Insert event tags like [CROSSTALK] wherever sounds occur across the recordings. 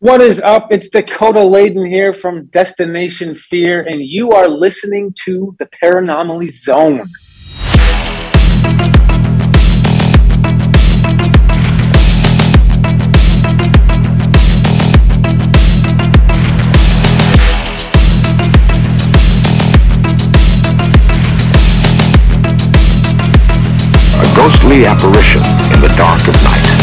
What is up? It's Dakota Laden here from Destination Fear, and you are listening to the Paranormally Zone. A ghostly apparition in the dark of night.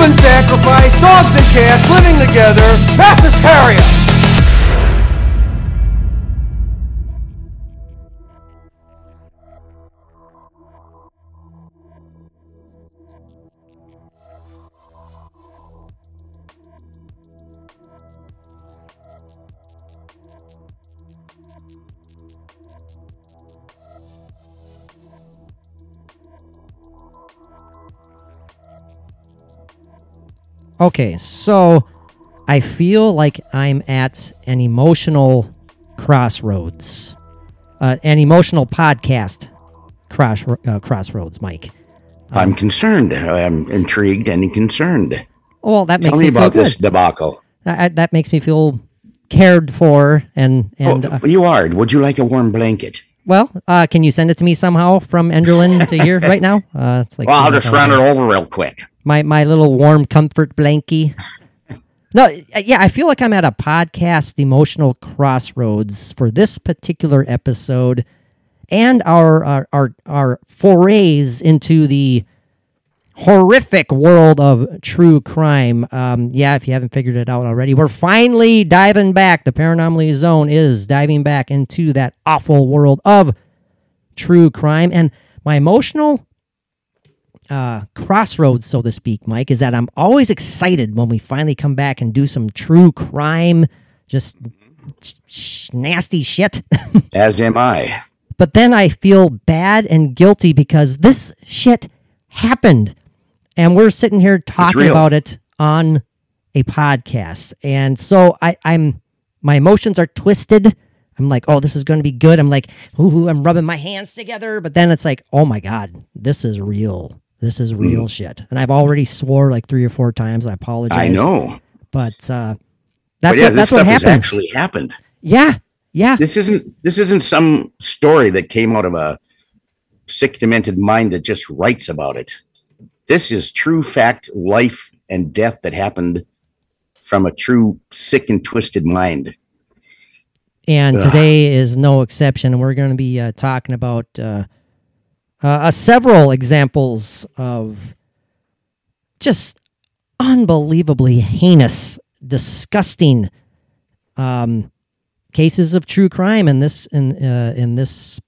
Human sacrifice, dogs and cats living together, mass hysteria. Okay, so I feel like I'm at an emotional crossroads, uh, an emotional podcast cross uh, crossroads, Mike. I'm concerned. I'm intrigued and concerned. Well, that makes Tell me me feel about this debacle. That, that makes me feel cared for, and and oh, uh, you are. Would you like a warm blanket? well, uh, can you send it to me somehow from Enderlin to here [LAUGHS] right now? Uh, it's like Well, I'll just run it over real quick. My my little warm comfort blankie. No, yeah, I feel like I'm at a podcast emotional crossroads for this particular episode and our our our, our forays into the horrific world of true crime. Um, yeah, if you haven't figured it out already, we're finally diving back. The Paranormally Zone is diving back into that awful world of true crime. And my emotional uh, crossroads, so to speak, Mike, is that I'm always excited when we finally come back and do some true crime, just sh- nasty shit. [LAUGHS] As am I. but then I feel bad and guilty because this shit happened. And we're sitting here talking about it on a podcast. And so I, I'm my emotions are twisted. I'm like, oh, this is going to be good. I'm like, ooh, I'm rubbing my hands together. But then it's like, oh my God, this is real. This is real shit. And I've already swore like three or four times. I apologize. I know. But uh, But that's yeah, what that's what happens. actually happened. yeah. Yeah. This isn't. This isn't some story that came out of a sick, demented mind that just writes about it. This is true fact, life and death that happened from a true sick and twisted mind. and Ugh. today is no exception. We're going to be uh, talking about uh, uh, uh, several examples of just unbelievably heinous, disgusting um, cases of true crime. In this, in uh, in this,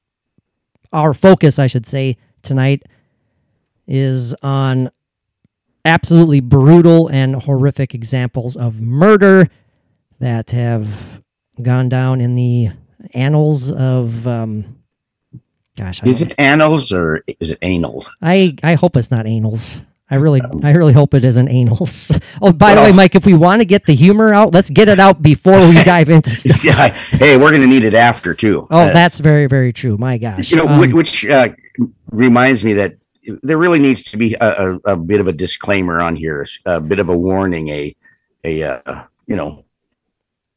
our focus, I should say, tonight is on absolutely brutal and horrific examples of murder that have gone down in the annals of um gosh I, Is it annals or is it anal? I I hope it's not anals I really I really hope it isn't anals. [LAUGHS] Oh, by the way, Mike, if we want to get the humor out, let's get it out before we [LAUGHS] dive into stuff. yeah. Hey, we're going to need it after too. Oh, Uh, that's very very true. My gosh. you know, Um, which, which uh, reminds me that there really needs to be a, a, a bit of a disclaimer on here, a bit of a warning, a a uh, you know,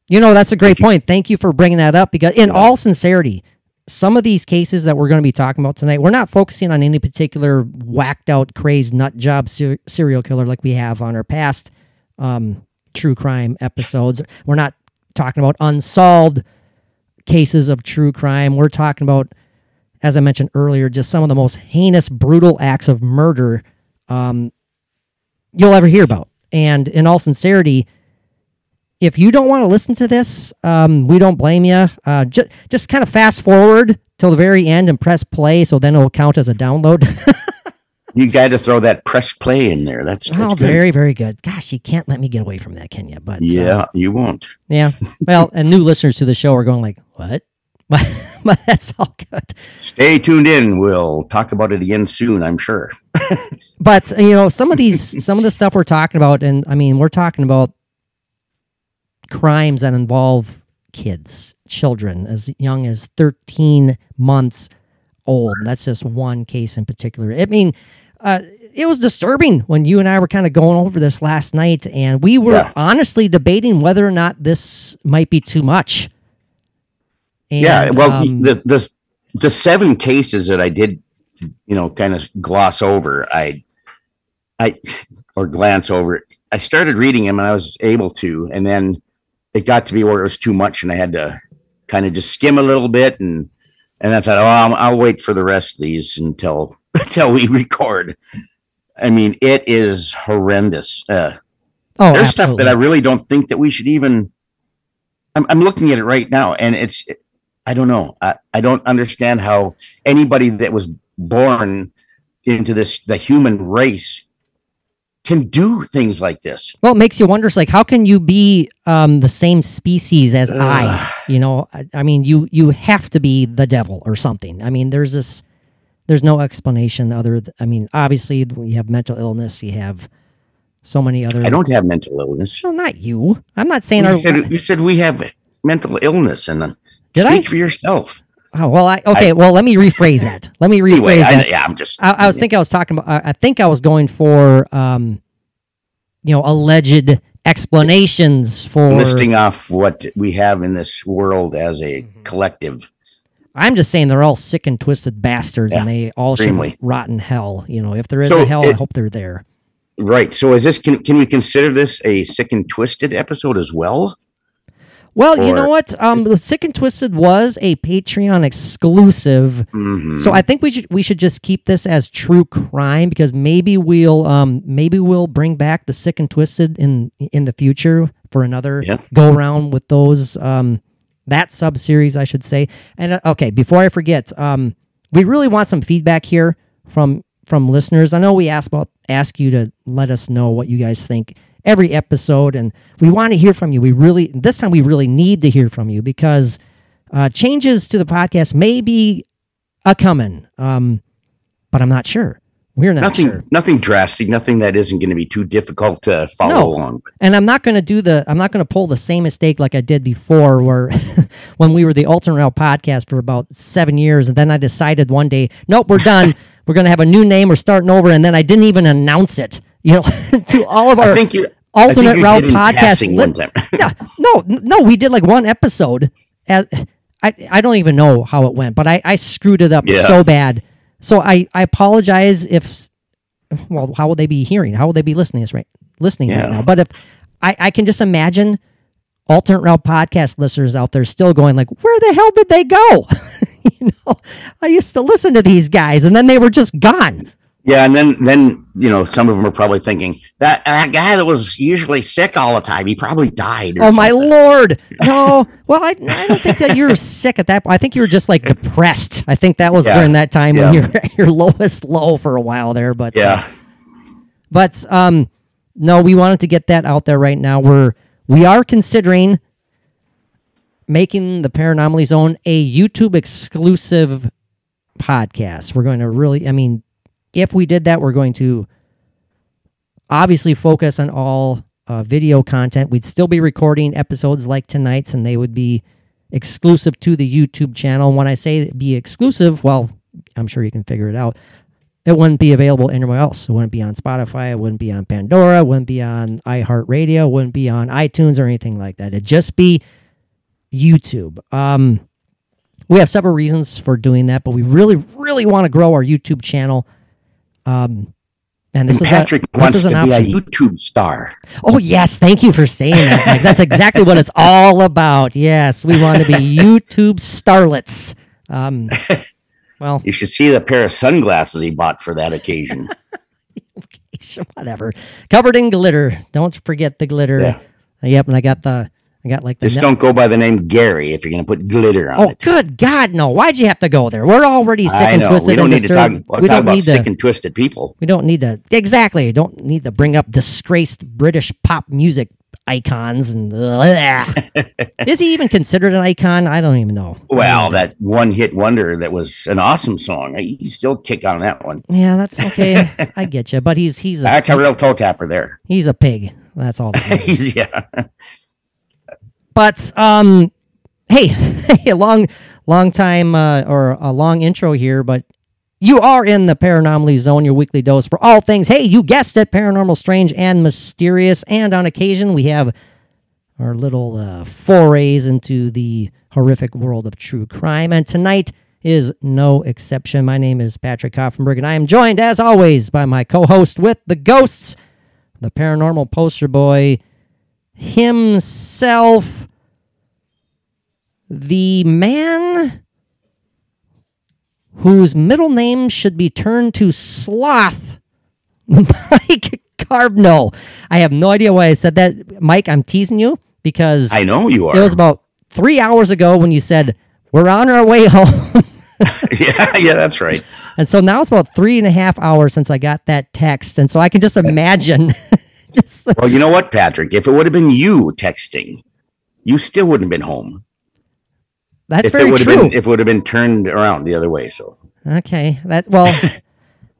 You know, that's a great point. Thank you for bringing that up because, in all sincerity, some of these cases that we're going to be talking about tonight, we're not focusing on any particular whacked out, crazed nut job ser- serial killer like we have on our past um, true crime episodes. We're not talking about unsolved cases of true crime. We're talking about, as I mentioned earlier, just some of the most heinous, brutal acts of murder um, you'll ever hear about. And in all sincerity, if you don't want to listen to this, um, we don't blame you. Uh, just just kind of fast forward till the very end and press play, so then it'll count as a download. [LAUGHS] you got to throw that press play in there. That's, that's oh, good. very very good. Gosh, you can't let me get away from that, can you? But uh, Yeah, you won't. yeah. Well, [LAUGHS] and new listeners to the show are going like, what? [LAUGHS] But but that's all good. Stay tuned in. We'll talk about it again soon, I'm sure. But you know, some of these some of the stuff we're talking about, and I mean, we're talking about crimes that involve kids, children, as young as 13 months old. That's just one case in particular. I mean, uh, it was disturbing when you and I were kind of going over this last night, and we were Yeah. honestly debating whether or not this might be too much. yeah. Well, um, the the the seven cases that I did, you know, kind of gloss over, I, I, or glance over. I started reading them, and I was able to, and then it got to be where it was too much, and I had to kind of just skim a little bit, and and I thought, oh, I'll, I'll wait for the rest of these until [LAUGHS] until we record. I mean, it is horrendous. Uh, oh, there's stuff that I really don't think that we should even. I'm, I'm looking at it right now, and it's. I don't know. I, I don't understand how anybody that was born into this the human race can do things like this. Well, it makes you wonder. Like, how can you be um, the same species as I? You know, I, I mean, you you have to be the devil or something. I mean, there's this, there's no explanation other. Th- I mean, obviously, you have mental illness. You have so many other. I don't have mental illness. No, not you. I'm not saying. You Our, said, you said we have mental illness, and uh, Did I? speak for yourself. Oh, well, I okay. well, let me rephrase that. Let me rephrase Anyway, I, yeah, I'm just. I, I was thinking I was talking about. I I think I was going for, um, you know, alleged explanations for listing off what we have in this world as a Mm-hmm. collective. I'm just saying they're all sick and twisted bastards, and they all extremely. should rot in hell. You know, if there is So a hell, I hope they're there. Right. So is this can can we consider this a sick and twisted episode as well? Well, you know what? Um, the sick and twisted was a Patreon exclusive, Mhm. so I think we should we should just keep this as true crime because maybe we'll um maybe we'll bring back the sick and twisted in in the future for another Yeah. go around with those um that sub series I should say. And uh, okay, before I forget, um, we really want some feedback here from from listeners. I know we asked about ask you to let us know what you guys think every episode, and we want to hear from you. We really this time we really need to hear from you because uh, changes to the podcast may be a coming, um, but I'm not sure. We're not nothing sure. nothing drastic, nothing that isn't going to be too difficult to follow No. along with. And I'm not going to do the. I'm not going to pull the same mistake like I did before, where [LAUGHS] when we were the alternate Rail podcast for about seven years, and then I decided one day, nope, we're done. [LAUGHS] we're going to have a new name. We're starting over, and then I didn't even announce it. You know, [LAUGHS] to all of our I think you alternate route podcast. passing li- one time. [LAUGHS] yeah, no, no, we did like one episode. As, I I don't even know how it went, but I I screwed it up Yeah. so bad. So I I apologize if. Well, how will they be hearing? How will they be listening this right listening right now? But if I I can just imagine alternate route podcast listeners out there still going like, where the hell did they go? [LAUGHS] you know, I used to listen to these guys, and then they were just gone. Yeah, and then then you know some of them are probably thinking that that guy that was usually sick all the time, he probably died. Oh my something." lord! [LAUGHS] No, well, I, I don't think that you were sick at that point. I think you were just like [LAUGHS] depressed. I think that was Yeah. during that time when you're at your [LAUGHS] lowest low for a while there. But uh, Yeah, but um, no, we wanted to get that out there right now. We're we are considering making the Paranormally Zone a YouTube exclusive podcast. We're going to really, I mean, if we did that, we're going to obviously focus on all uh, video content. We'd still be recording episodes like tonight's, and they would be exclusive to the YouTube channel. When I say be exclusive, well, I'm sure you can figure it out. It wouldn't be available anywhere else. It wouldn't be on Spotify. It wouldn't be on Pandora. It wouldn't be on iHeartRadio. It wouldn't be on iTunes or anything like that. It'd just be YouTube. Um, we have several reasons for doing that, but we really, really want to grow our YouTube channel. Um, and this and is Patrick a, wants is to an be a. YouTube star. Oh yes, thank you for saying that. Mike. That's exactly what it's all about. Yes, we want to be [LAUGHS] YouTube starlets. Um, well, You should see the pair of sunglasses he bought for that occasion. [LAUGHS] whatever. Covered in glitter. Don't forget the glitter. Yeah. Yep, and I got the I got like Just net- don't go by the name Gary if you're going to put glitter on it. Oh, it. good God, no! Why'd you have to go there? We're already sick I and know. twisted. We don't need to talk, we'll we talk don't about need sick to. and twisted people. We don't need to exactly. Don't need to bring up disgraced British pop music icons and. Is he even considered an icon? I don't even know. Well, that one hit wonder that was an awesome song. You still kick on that one. Yeah, that's okay. [LAUGHS] I get you, but he's he's a That's a real toe tapper there. he's a pig. That's all. That. [LAUGHS] He's, yeah. But um, [LAUGHS] hey, a long, long time uh, or a long intro here, but you are in the Paranormally Zone, your weekly dose for all things. Hey, you guessed it, paranormal, strange, and mysterious. And on occasion, we have our little uh, forays into the horrific world of true crime. And tonight is no exception. My name is Patrick Koffenberg, and I am joined, as always, by my co host with the ghosts, the paranormal poster boy himself, the man whose middle name should be turned to Sloth. [LAUGHS] Mike Carbno. I have no idea why I said that. Mike, I'm teasing you because I know you are. it was about three hours ago when you said, We're on our way home. [LAUGHS] [LAUGHS] yeah, yeah, that's right. and so now it's about three and a half hours since I got that text. And so I can just imagine. Just [LAUGHS] Well, you know what, Patrick? If it would have been you texting, you still wouldn't have been home. that's if it very would have true. been if it would have been turned around the other way. So okay. That's well. [LAUGHS]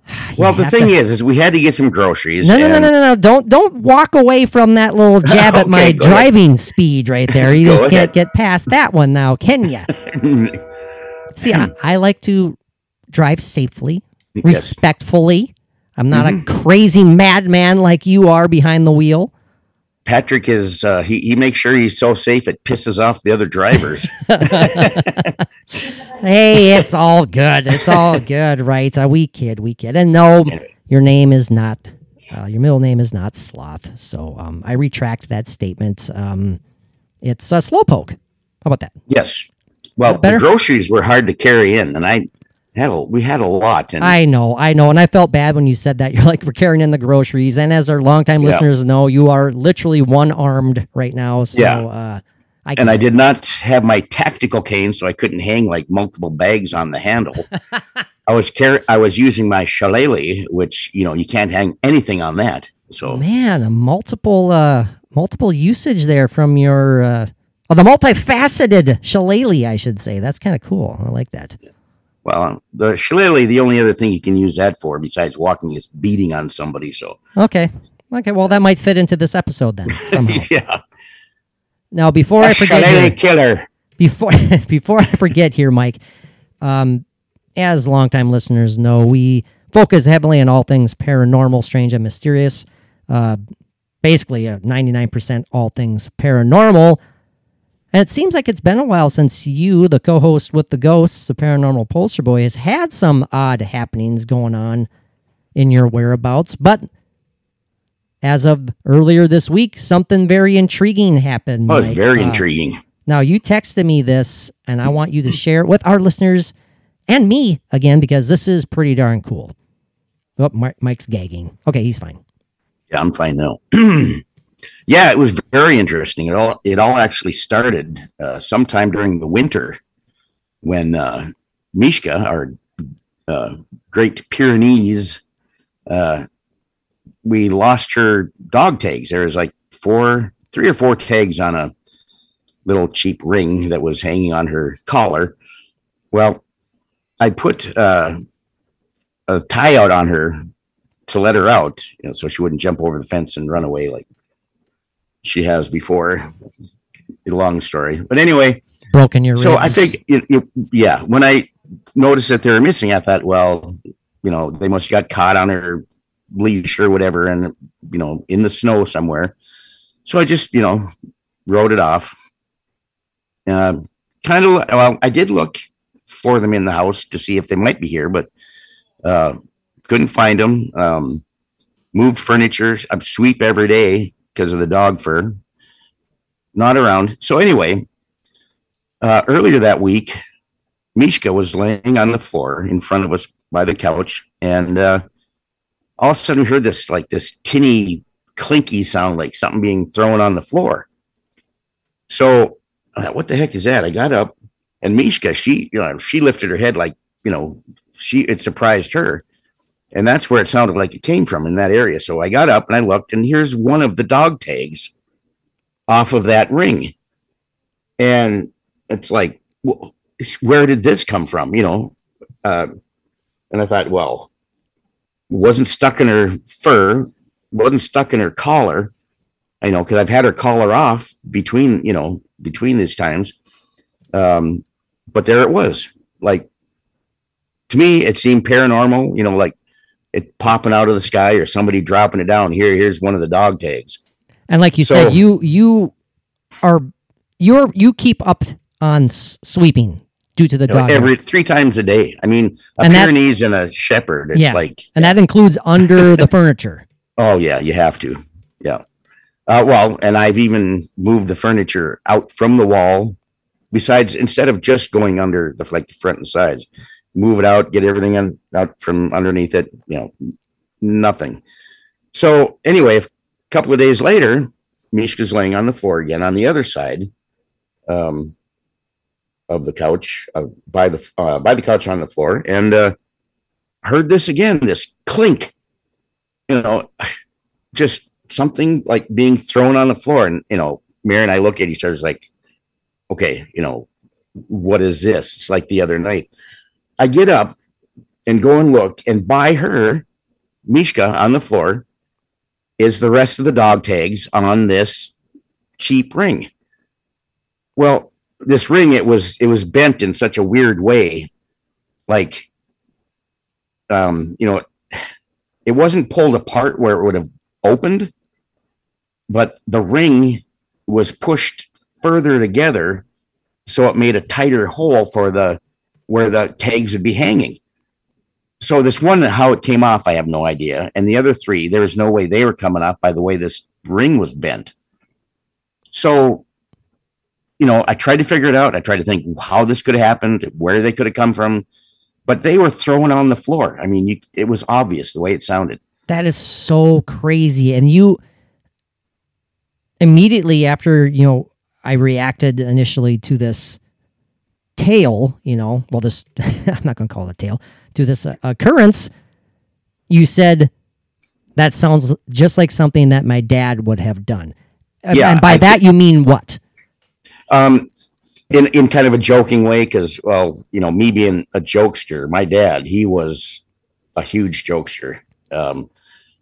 [SIGHS] well, the thing to- is, is we had to get some groceries. No, no, no, and- no, no, no! Don't don't walk away from that little [LAUGHS] jab at my Okay, go ahead. driving speed right there. You just ahead. can't get past that one now, can you? See, I, I like to drive safely, Yes. respectfully. I'm not a crazy madman like you are behind the wheel. Patrick is uh, he he makes sure he's so safe it pisses off the other drivers. [LAUGHS] [LAUGHS] Hey, it's all good. It's all [LAUGHS] good, right? Uh, we kid, we kid. And no, your name is not, uh, your middle name is not Sloth. So um, I retract that statement. Um, it's uh, Slowpoke. How about that? yes. Well, that the groceries were hard to carry in, and I had a, we had a lot, and I know, I know. And I felt bad when you said that. [LAUGHS] You're like, we're carrying in the groceries. And as our longtime Yeah. listeners know, you are literally one armed right now. So, Yeah. uh, I and I did not have my tactical cane, so I couldn't hang like multiple bags on the handle. [LAUGHS] I was car- I was using my shillelagh, which you know you can't hang anything on that. So Man, a multiple, uh, multiple usage there from your, uh, oh, the multifaceted shillelagh, I should say. That's kind of cool. I like that. Well, the shillelagh, the only other thing you can use that for besides walking is beating on somebody. So Okay. Okay. Well, that might fit into this episode then [LAUGHS] somehow. yeah, now, before I a forget, shillelagh here, killer. before [LAUGHS] before I forget here, Mike, um, as longtime listeners know, we focus heavily on all things paranormal, strange, and mysterious. Uh, basically, uh, ninety nine percent all things paranormal. And it seems like it's been a while since you, the co-host with the ghosts, the paranormal poster boy, has had some odd happenings going on in your whereabouts. But as of earlier this week, something very intriguing happened. Oh, it's very Uh, intriguing. now, you texted me this, and I want you to share it with our listeners and me again because this is pretty darn cool. Oh, Mike's gagging. Okay, he's fine. Yeah, I'm fine now. [CLEARS THROAT] yeah, it was very interesting. It all it all actually started uh, sometime during the winter when uh, Mishka, our uh, Great Pyrenees, uh, we lost her dog tags. There was like four, three or four tags on a little cheap ring that was hanging on her collar. Well, I put uh, a tie out on her to let her out, you know, so she wouldn't jump over the fence and run away like she has before. A long story, but anyway. Broken your So I think, it, it, yeah, when I noticed that they were missing, I thought, well, you know, they must have got caught on her leash or whatever, and you know, in the snow somewhere. So I just, you know, wrote it off. Uh, kind of, well, I did look for them in the house to see if they might be here, but uh, couldn't find them. Um, moved furniture, I sweep every day because of the dog fur. Not around. So anyway, uh, earlier that week, Mishka was laying on the floor in front of us by the couch, and uh, all of a sudden we heard this like this tinny, clinky sound, like something being thrown on the floor. So, thought, what the heck is that? I got up, and Mishka, she, you know, she lifted her head like, you know, she it surprised her, and that's where it sounded like it came from in that area. So I got up and I looked, and here's one of the dog tags off of that ring, and it's like, where did this come from? You know, uh, and I thought, well, wasn't stuck in her fur, wasn't stuck in her collar. I know because I've had her collar off between, you know, between these times. Um, but there it was. Like to me, it seemed paranormal. You know, like it popping out of the sky or somebody dropping it down. Here, here's one of the dog tags. And like you So- said, you you are you're you keep up on s- sweeping due to the You know, dog, every three times a day. I mean, a And that- and a Shepherd. It's Yeah. like, and that includes under [LAUGHS] the furniture. oh yeah, you have to. Yeah. Uh, well, and I've even moved the furniture out from the wall. Besides, instead of just going under the like the front and sides, move it out, get everything in, out from underneath it. You know, nothing. So anyway, a couple of days later, Mishka's laying on the floor again on the other side um, of the couch, uh, by the uh, by the couch on the floor, and uh, heard this again, this clink. You know, just something like being thrown on the floor, and you know, Mary and I look at each other, like, okay, you know, what is this? It's like the other night. I get up and go and look, and by her, Mishka on the floor, is the rest of the dog tags on this cheap ring. Well, this ring, it was it was bent in such a weird way, like, um, you know, it wasn't pulled apart where it would have opened, but the ring was pushed further together, so it made a tighter hole for the where the tags would be hanging. So this one, how it came off, I have no idea. And the other three, there was no way they were coming off by the way this ring was bent. So, you know, I tried to figure it out. I tried to think how this could have happened, where they could have come from, but they were thrown on the floor. I mean, you, it was obvious the way it sounded. That is so crazy. And you immediately after, you know, I reacted initially to this tale, you know, well, this, [LAUGHS] I'm not going to call it a tale, to this uh, occurrence, you said that sounds just like something that my dad would have done. And- Yeah, and by I that, you mean what? Um, in in kind of a joking way, because well, you know, me being a jokester, my dad he was a huge jokester, um,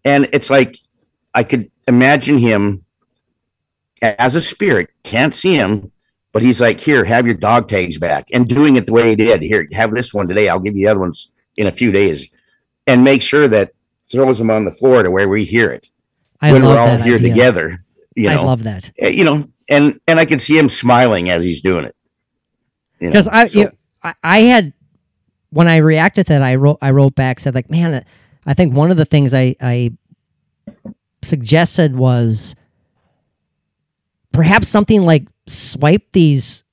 and it's like I could imagine him as a spirit. Can't see him, but he's like, "Here, have your dog tags back," and doing it the way he did. Here, have this one today. I'll give you the other ones in a few days, and make sure that throws them on the floor to where we hear it I when we're all here idea. together. You know, I love that. Eh, you know, and and I can see him smiling as he's doing it. You know, because I, so- you know, I I had when I reacted to that I wrote I wrote back said like man I think one of the things I I suggested was perhaps something like swipe these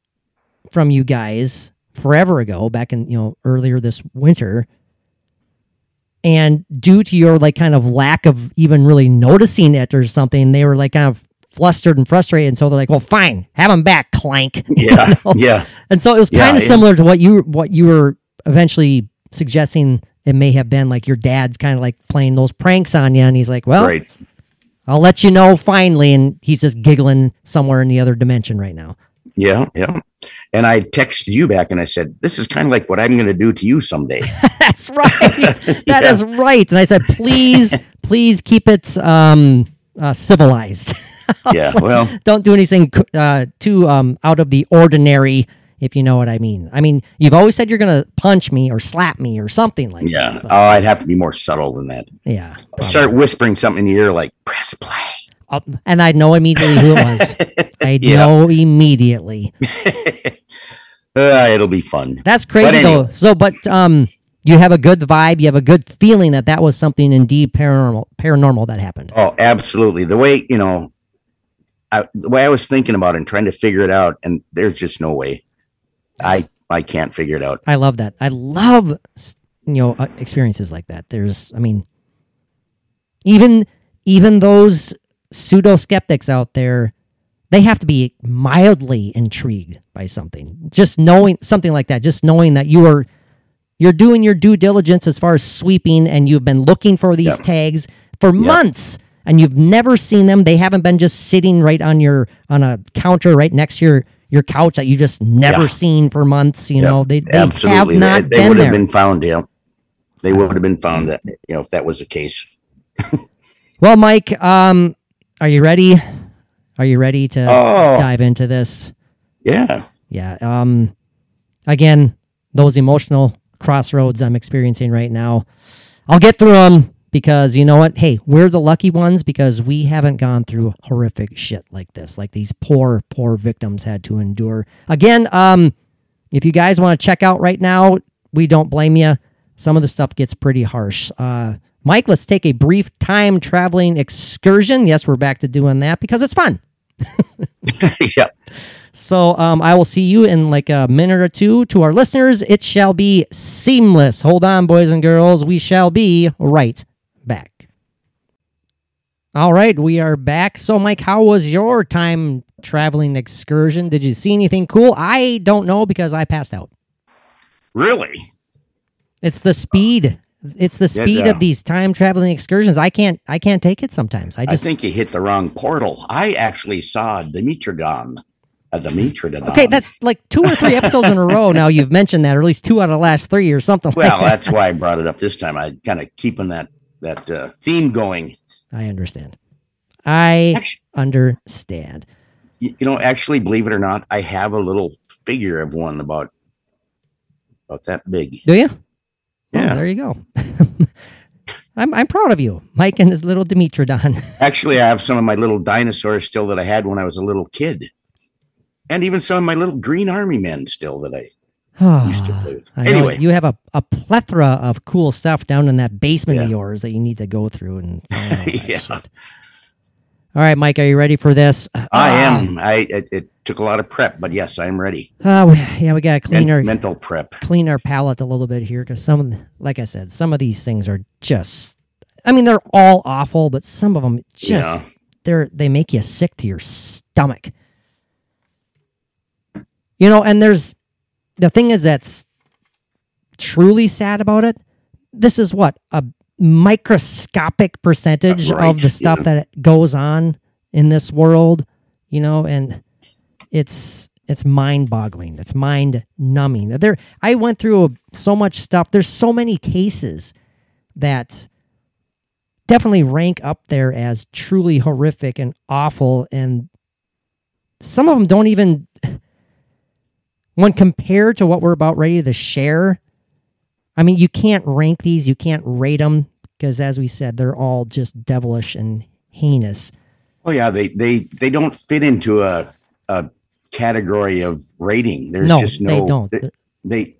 from you guys forever ago back in you know earlier this winter and due to your like kind of lack of even really noticing it or something they were like kind of flustered and frustrated and so they're like well fine have them back clank [LAUGHS] You yeah, know? yeah, and so it was Yeah, kind of yeah. similar to what you what you were eventually suggesting it may have been like your dad's kind of like playing those pranks on you and he's like well right. I'll let you know finally and he's just giggling somewhere in the other dimension right now Yeah, yeah. And I texted you back and I said, "This is kind of like what I'm going to do to you someday." [LAUGHS] that's right [LAUGHS] That is Yeah. right and i said please please keep it um uh, civilized [LAUGHS] yeah. like, Well, don't do anything uh, too um, out of the ordinary if you know what i mean i mean you've always said you're gonna punch me or slap me or something like yeah. that Oh, I'd have to be more subtle than that. yeah Start whispering something in your ear like "press play." Up, and I'd know immediately who it was. [LAUGHS] I'd Yeah. know immediately. [LAUGHS] Uh, it'll be fun. That's crazy anyway. though. So, but um, you have a good vibe. You have a good feeling that that was something indeed paranormal, paranormal that happened. Oh, absolutely. The way you know, I, the way I was thinking about it and trying to figure it out, and there's just no way. I I can't figure it out. I love that. I love you know uh, experiences like that. There's, I mean, even even those pseudo skeptics out there, they have to be mildly intrigued by something. Just knowing something like that, just knowing that you are you're doing your due diligence as far as sweeping, and you've been looking for these Yep. tags for months. And you've never seen them. They haven't been just sitting right on your on a counter right next to your your couch that you just never Yeah. seen for months. You know, they, they Absolutely, have not they, they been would have been found. Yeah, they would have been found. That you know, if that was the case. [LAUGHS] Well, Mike, um, are you ready? Are you ready to Oh. dive into this? Yeah. Yeah. Um, again, those emotional crossroads I'm experiencing right now, I'll get through them because you know what? Hey, we're the lucky ones because we haven't gone through horrific shit like this, like these poor, poor victims had to endure. Again, um, if you guys want to check out right now, we don't blame you. Some of the stuff gets pretty harsh. Uh, Mike, let's take a brief time traveling excursion. Yes, we're back to doing that because it's fun. [LAUGHS] yep. So um, I will see you in like a minute or two. To our listeners, it shall be seamless. Hold on, boys and girls. We shall be right. All right, we are back. So, Mike, how was your time traveling excursion? Did you see anything cool? I don't know because I passed out. Really? It's the speed. It's the speed yeah. of these time traveling excursions. I can't. I can't take it sometimes. I I just. think you hit the wrong portal. I actually saw Dimetrodon. A Dimetrodon. okay, that's like two or three episodes in a row now. You've mentioned that, or at least two out of the last three, or something well, like that. that's why I brought it up this time. I kind of keeping that that uh, theme going. I understand. I Actually, understand. you know, actually, believe it or not, I have a little figure of one about about that big. Do you? Yeah. there you go. [LAUGHS] I'm I'm proud of you, Mike and his little Dimetrodon. [LAUGHS] Actually, I have some of my little dinosaurs still that I had when I was a little kid, and even some of my little green army men still that I used to play with. I Anyway, you have a, a plethora of cool stuff down in that basement of yours that you need to go through and find all [LAUGHS] that Yeah. shit. All right, Mike, are you ready for this? I Ah, am. I it, it took a lot of prep, but yes, I'm ready. Uh, yeah, we got to clean Men- our mental prep. clean our palate a little bit here because some, like I said, some of these things are just. I mean, they're all awful, but some of them just Yeah. they're they make you sick to your stomach. You know, and there's the thing is that's truly sad about it. This is what a microscopic percentage Right, of the stuff yeah. that goes on in this world, you know, and it's it's mind-boggling. It's mind-numbing. There, I went through so much stuff. There's so many cases that definitely rank up there as truly horrific and awful, and some of them don't even, when compared to what we're about ready to share. I mean, you can't rank these. You can't rate them because, as we said, they're all just devilish and heinous. Oh yeah, they they they don't fit into a a category of rating. There's no, just no they don't. They, they-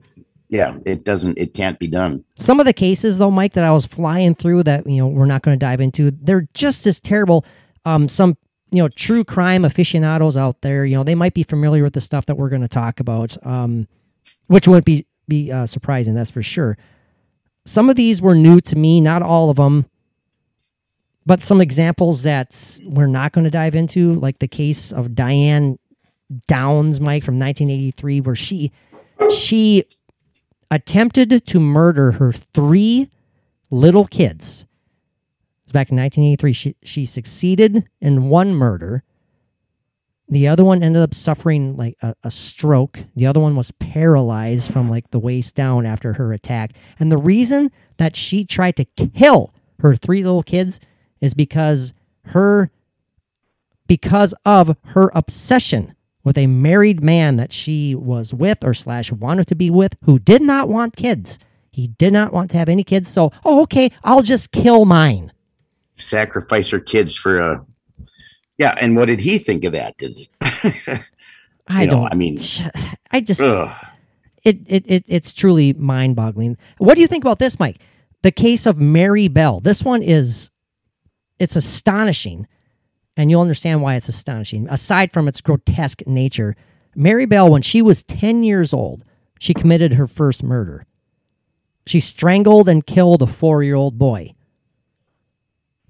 yeah, it doesn't. It can't be done. Some of the cases, though, Mike, that I was flying through that you know we're not going to dive into, they're just as terrible. Um, some you know true crime aficionados out there, you know, they might be familiar with the stuff that we're going to talk about, um, which wouldn't be be uh, surprising, that's for sure. Some of these were new to me, not all of them, but some examples that we're not going to dive into, like the case of Diane Downs, Mike, from 1983, where she she attempted to murder her three little kids. Back in 1983. She, she succeeded in one murder. The other one ended up suffering like a, a stroke. The other one was paralyzed from like the waist down after her attack. And the reason that she tried to kill her three little kids is because her because of her obsession with a married man that she was with or slash wanted to be with who did not want kids. He did not want to have any kids. So, oh, okay, I'll just kill mine. Sacrifice her kids for a. Yeah, and what did he think of that? Did [LAUGHS] I know, don't. I mean- [LAUGHS] I just ugh, it, it it it's truly mind boggling. What do you think about this, Mike? The case of Mary Bell. This one is it's astonishing, and you'll understand why it's astonishing. Aside from its grotesque nature, Mary Bell, when she was ten years old, she committed her first murder. She strangled and killed a four-year-old boy.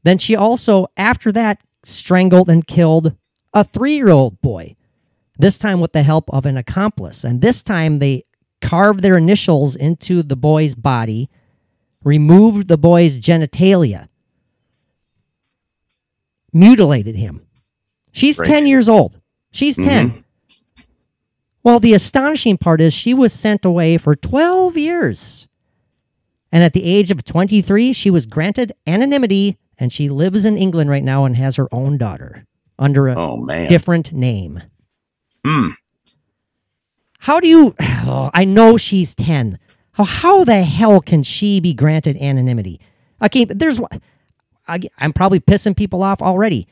Then she also, after that, strangled and killed a three-year-old boy this time with the help of an accomplice. And this time they carved their initials into the boy's body, removed the boy's genitalia, mutilated him. She's Right. 10 years old. She's mm-hmm. 10. Well, the astonishing part is she was sent away for 12 years. And at the age of 23, she was granted anonymity and she lives in England right now and has her own daughter under a oh man, different name. Hmm. how do you? [SIGHS] I know she's ten. How how the hell can she be granted anonymity? Okay, but there's I, I'm probably pissing people off already.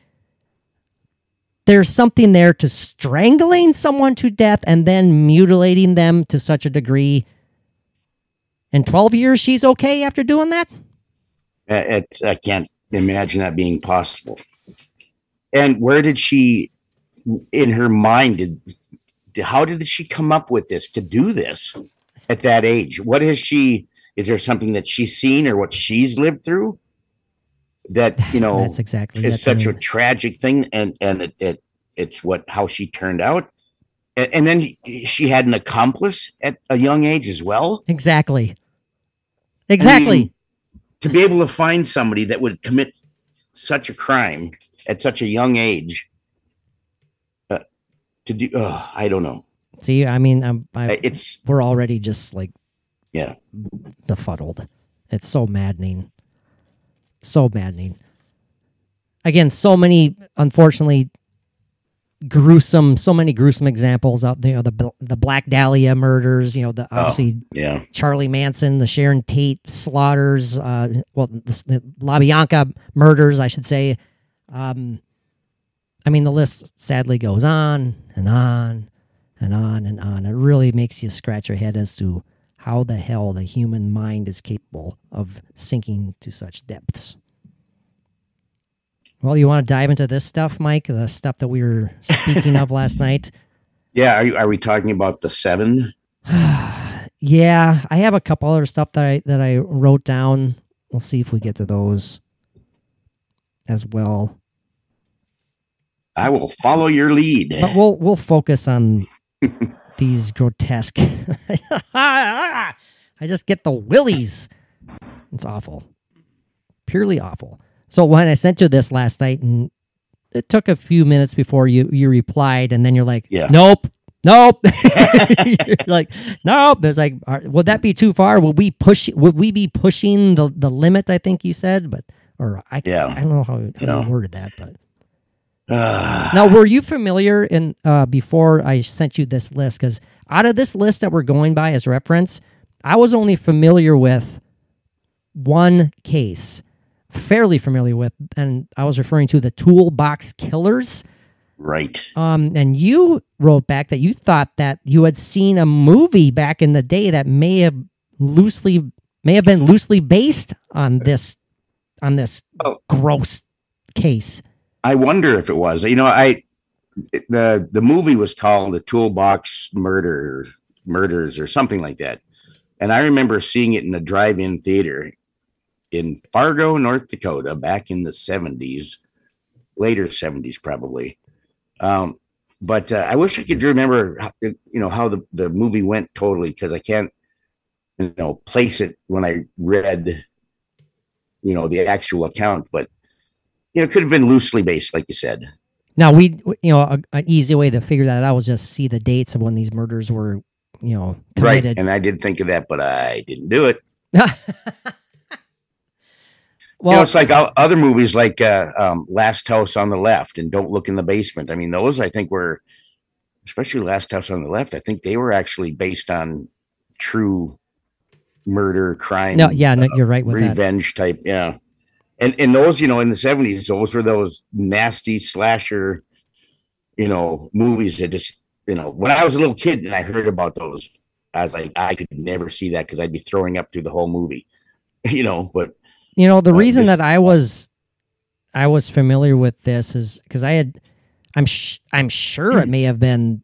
There's something there to strangling someone to death and then mutilating them to such a degree. In 12 years, she's okay after doing that? Uh, It's, I can't imagine that being possible. And where did she, in her mind, did how did she come up with this to do this at that age? What has she? Is there something that she's seen or what she's lived through that you know That's exactly is it. such I a tragic thing? And and it, it it's what how she turned out. And, then she had an accomplice at a young age as well. exactly. Exactly. mean, to be able to find somebody that would commit such a crime at such a young age uh, to do oh, i don't know See, I mean, I'm, I, it's we're already just like yeah befuddled. It's so maddening. So maddening. Again, so many, unfortunately, gruesome, so many gruesome examples out there. You know, the the Black Dahlia murders. You know, the obviously yeah Charlie Manson, the Sharon Tate slaughters. Uh, well, the, the LaBianca murders, I should say. Um, I mean, the list sadly goes on and on and on and on. It really makes you scratch your head as to how the hell the human mind is capable of sinking to such depths. Well, you want to dive into this stuff, Mike? The stuff that we were speaking of last [LAUGHS] night? yeah are, you, are we talking about the seven [SIGHS] Yeah, I have a couple other stuff that I that I wrote down. We'll see if we get to those as well. i will follow your lead But we'll we'll focus on [LAUGHS] these grotesque. [LAUGHS] I just get the willies. It's awful, purely awful. So when I sent you this last night, and it took a few minutes before you you replied, and then you're like, Yeah. nope. Nope. [LAUGHS] You're like, nope. There's like, would that be too far? Would we push? Would we be pushing the the limit? I think you said, but or I Yeah. I don't know how, how you know. worded that, but [SIGHS] now, were you familiar in uh, before I sent you this list? Because out of this list that we're going by as reference, I was only familiar with one case, fairly familiar with, and I was referring to the Toolbox Killers. right Um, and you wrote back that you thought that you had seen a movie back in the day that may have loosely may have been loosely based on this on this Oh. gross case. i wonder if it was you know i the the movie was called the toolbox murder murders or something like that and i remember seeing it in a drive-in theater in fargo north dakota back in the 70s later 70s probably. Um but uh, i wish i could remember how, you know how the, the movie went totally because i can't you know place it when i read you know the actual account but you know it could have been loosely based like you said. Now we, you know, a, an easy way to figure that out was just see the dates of when these murders were, you know, right committed. and i did think of that but i didn't do it [LAUGHS] well, you know, it's like other movies like uh, um, Last House on the Left and Don't Look in the Basement. I mean, those I think were, especially Last House on the Left, I think they were actually based on true murder, crime, no, yeah, no, you're right with that. revenge type. Yeah. And, and those, you know, in the 70s, those were those nasty slasher, you know, movies that just, you know, when I was a little kid and I heard about those, I was like, I could never see that because I'd be throwing up through the whole movie, [LAUGHS] you know, but You know, the Uh, reason this- that I was, I was familiar with this is because I had, I'm, sh- I'm sure it may have been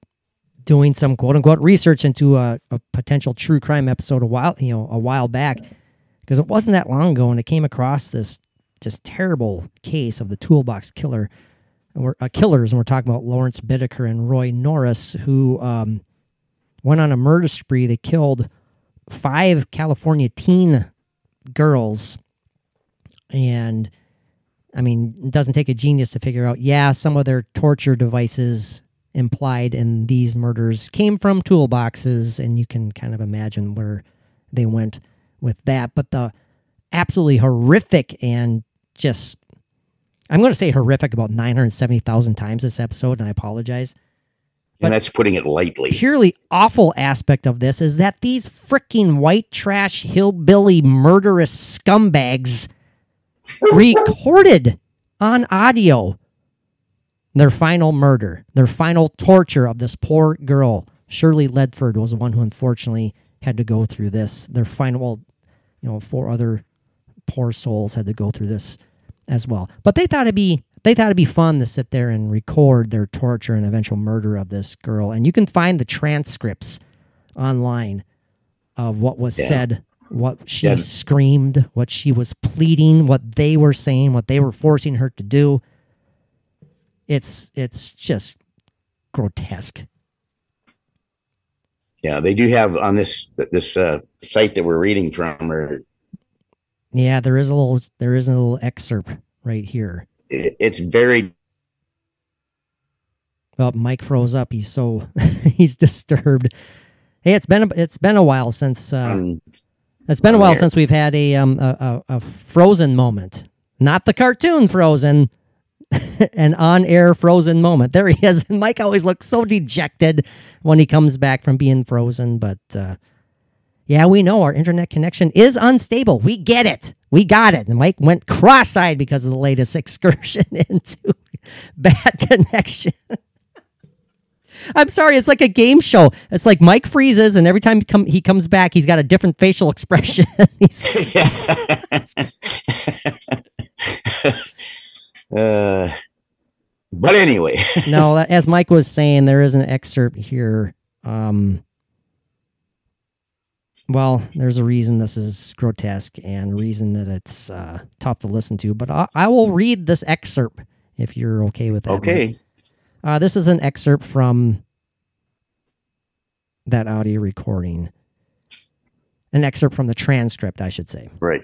doing some quote unquote research into a, a potential true crime episode a while, you know, a while back, because it wasn't that long ago, and I came across this just terrible case of the toolbox killer, we're uh, killers, and we're talking about Lawrence Bittaker and Roy Norris, who um, went on a murder spree. They killed five California teen girls, and I mean, it doesn't take a genius to figure out. Yeah, some of their torture devices implied in these murders came from toolboxes, and you can kind of imagine where they went with that. But the absolutely horrific and just I'm going to say horrific about 970,000 times this episode, and I apologize. and that's putting it lightly. purely awful aspect of this is that these freaking white trash hillbilly murderous scumbags recorded on audio their final murder, their final torture of this poor girl. Shirley Ledford was the one who unfortunately had to go through this. Their final, well, you know, four other poor souls had to go through this as well. But they thought it'd be they thought it'd be fun to sit there and record their torture and eventual murder of this girl. And you can find the transcripts online of what was Yeah. said, what she Yeah. screamed, what she was pleading, what they were saying, what they were forcing her to do. It's it's just grotesque. Yeah, they do have on this this uh, site that we're reading from, or Yeah, there is a little there is a little excerpt right here. it, it's very Well, Mike froze up. He's so [LAUGHS] he's disturbed. Hey, it's been a, it's been a while since uh, um, it's been a while since we've had a um a, a, a Frozen moment, not the cartoon Frozen, [LAUGHS] an on-air Frozen moment. There he is. [LAUGHS] Mike always looks so dejected when he comes back from being frozen, but uh, yeah, we know our internet connection is unstable. We get it. We got it. And Mike went cross-eyed because of the latest [LAUGHS] excursion into bad connection. I'm sorry, it's like a game show. It's like Mike freezes, and every time he, come, he comes back, he's got a different facial expression. [LAUGHS] [LAUGHS] uh, but anyway, [LAUGHS] no, as Mike was saying, there is an excerpt here. Um, well, there's a reason this is grotesque and a reason that it's uh, tough to listen to, but I, I will read this excerpt if you're okay with that. Mike. Uh, this is an excerpt from that audio recording. An excerpt from the transcript, I should say. right.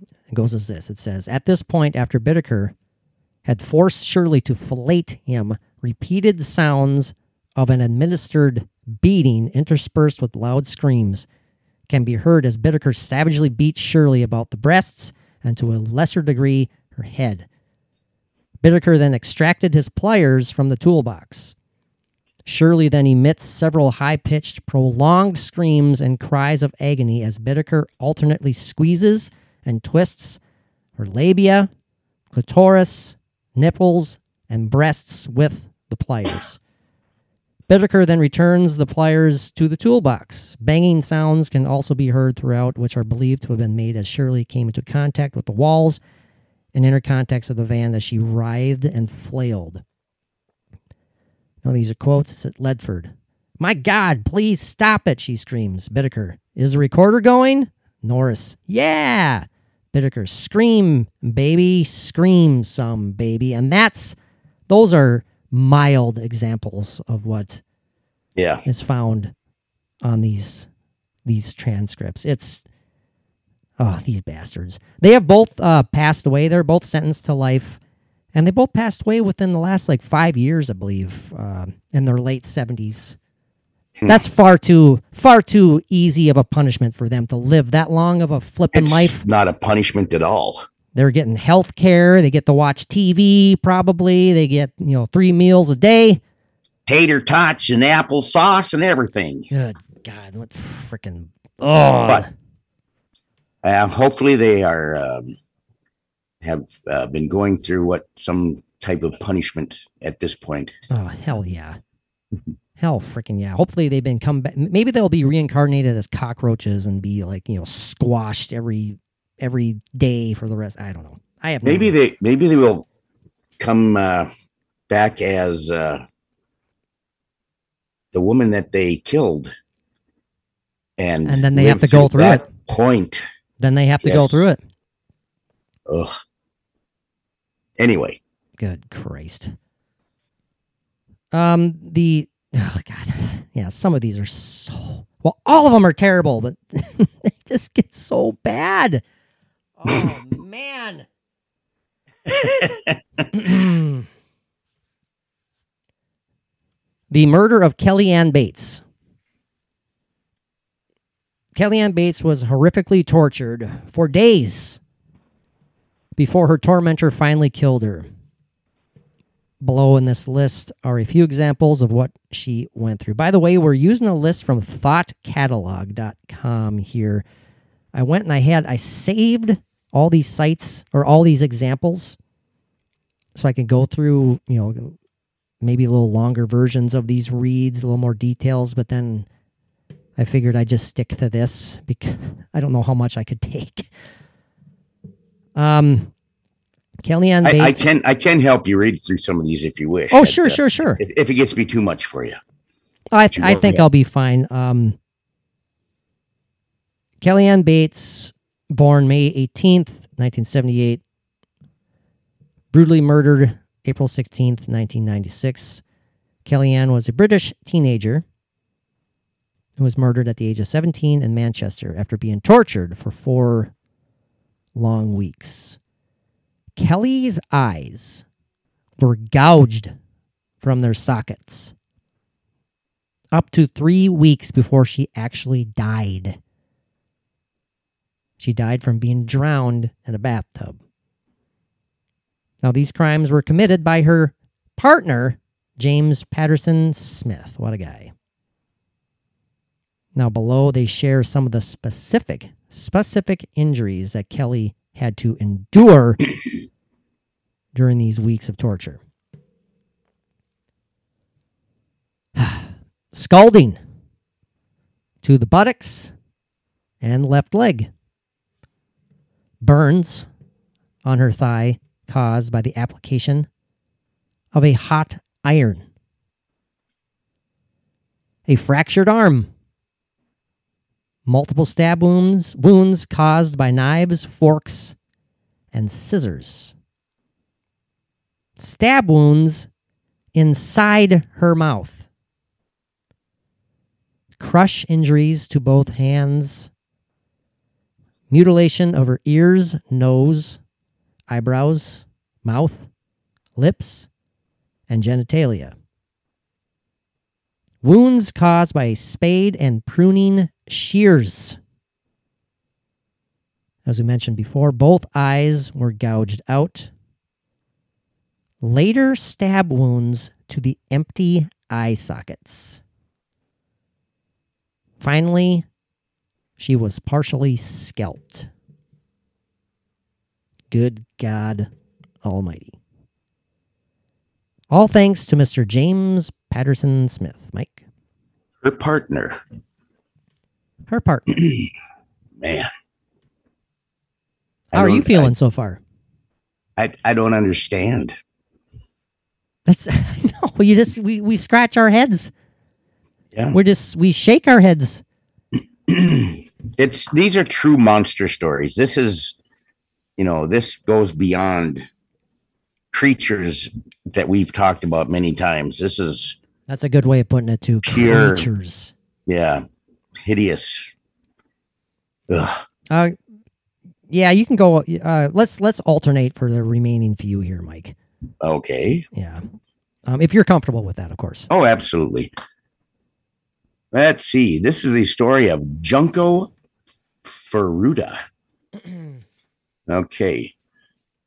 It goes as this It says, At this point, after Bittaker had forced Shirley to fillet him, repeated sounds of an administered beating interspersed with loud screams can be heard as Bittaker savagely beats Shirley about the breasts and to a lesser degree her head. Bittaker then extracted his pliers from the toolbox. Shirley then emits several high pitched, prolonged screams and cries of agony as Bittaker alternately squeezes and twists her labia, clitoris, nipples, and breasts with the pliers. [COUGHS] Bittaker then returns the pliers to the toolbox. Banging sounds can also be heard throughout, which are believed to have been made as Shirley came into contact with the walls and inner context of the van as she writhed and flailed. Now, these are quotes. It's at Ledford. My God, please stop it, she screams. Bittaker, is the recorder going? Norris, yeah. Bittaker, scream, baby, scream some, baby. And that's, those are mild examples of what Yeah, is found on these these transcripts. It's oh these bastards. They have both uh, passed away. They're both sentenced to life, and they both passed away within the last like five years, I believe, uh, in their late seventies. That's far too far too easy of a punishment for them to live that long of a flippin' life. it's life. not a punishment at all. They're getting health care. They get to watch TV. Probably they get you know three meals a day. Tater tots and applesauce and everything. Good God, what freaking oh. But uh, hopefully they are um, have uh, been going through what some type of punishment at this point. Oh hell yeah, hell freaking yeah. Hopefully they've been come back. Maybe they'll be reincarnated as cockroaches and be like you know squashed every every day for the rest. I don't know. I have no Maybe idea. they maybe they will come uh, back as uh, the woman that they killed, and And then they have to go through that it. Point. Then they have to go through it. Ugh. Anyway, Good Christ. Um the oh god yeah some of these are so well all of them are terrible but [LAUGHS] they just get so bad. Oh man. [CLEARS THROAT] the murder of Kellyanne Bates. Kellyanne Bates was horrifically tortured for days before her tormentor finally killed her. below in this list are a few examples of what she went through. By the way, we're using a list from thoughtcatalog.com here. I went and I had, I saved all these sites or all these examples so I can go through, you know, maybe a little longer versions of these reads, a little more details, but then I figured I'd just stick to this because I don't know how much I could take. Um, Kellyanne I, Bates. I can I can help you read through some of these if you wish. Oh, sure, uh, sure, sure. If, if it gets to be too much for you, I, I think. I'll be fine. Um, Kellyanne Bates, born May 18th, 1978, brutally murdered April 16th, 1996. Kellyanne was a British teenager who was murdered at the age of 17 in Manchester after being tortured for four long weeks. Kelly's eyes were gouged from their sockets up to three weeks before she actually died. She died from being drowned in a bathtub. Now, these crimes were committed by her partner, James Patterson Smith. What a guy. Now, below, they share some of the specific, specific injuries that Kelly had to endure [COUGHS] during these weeks of torture. [SIGHS] Scalding to the buttocks and left leg. Burns on her thigh caused by the application of a hot iron. A fractured arm. Multiple stab wounds, wounds caused by knives, forks, and scissors. Stab wounds inside her mouth. Crush injuries to both hands. Mutilation of her ears, nose, eyebrows, mouth, lips, and genitalia. Wounds caused by a spade and pruning shears. As we mentioned before, both eyes were gouged out. Later stab wounds to the empty eye sockets. Finally, she was partially scalped. Good God Almighty. All thanks to Mr. James Patterson Smith, Mike. her partner, Her part. [CLEARS THROAT] man. How are you feeling so far? I, I, I don't understand. That's [LAUGHS] no, you just we, we scratch our heads. Yeah. We're just we shake our heads. [CLEARS THROAT] it's these are true monster stories. This is, you know, this goes beyond creatures that we've talked about many times. This is, That's a good way of putting it too. Pure. Creatures. yeah, hideous. Ugh. Uh yeah, you can go uh let's let's alternate for the remaining few here, Mike. Okay. Yeah. Um if you're comfortable with that, of course. Oh, absolutely. Let's see. This is the story of Junko Furuta. [CLEARS THROAT] Okay.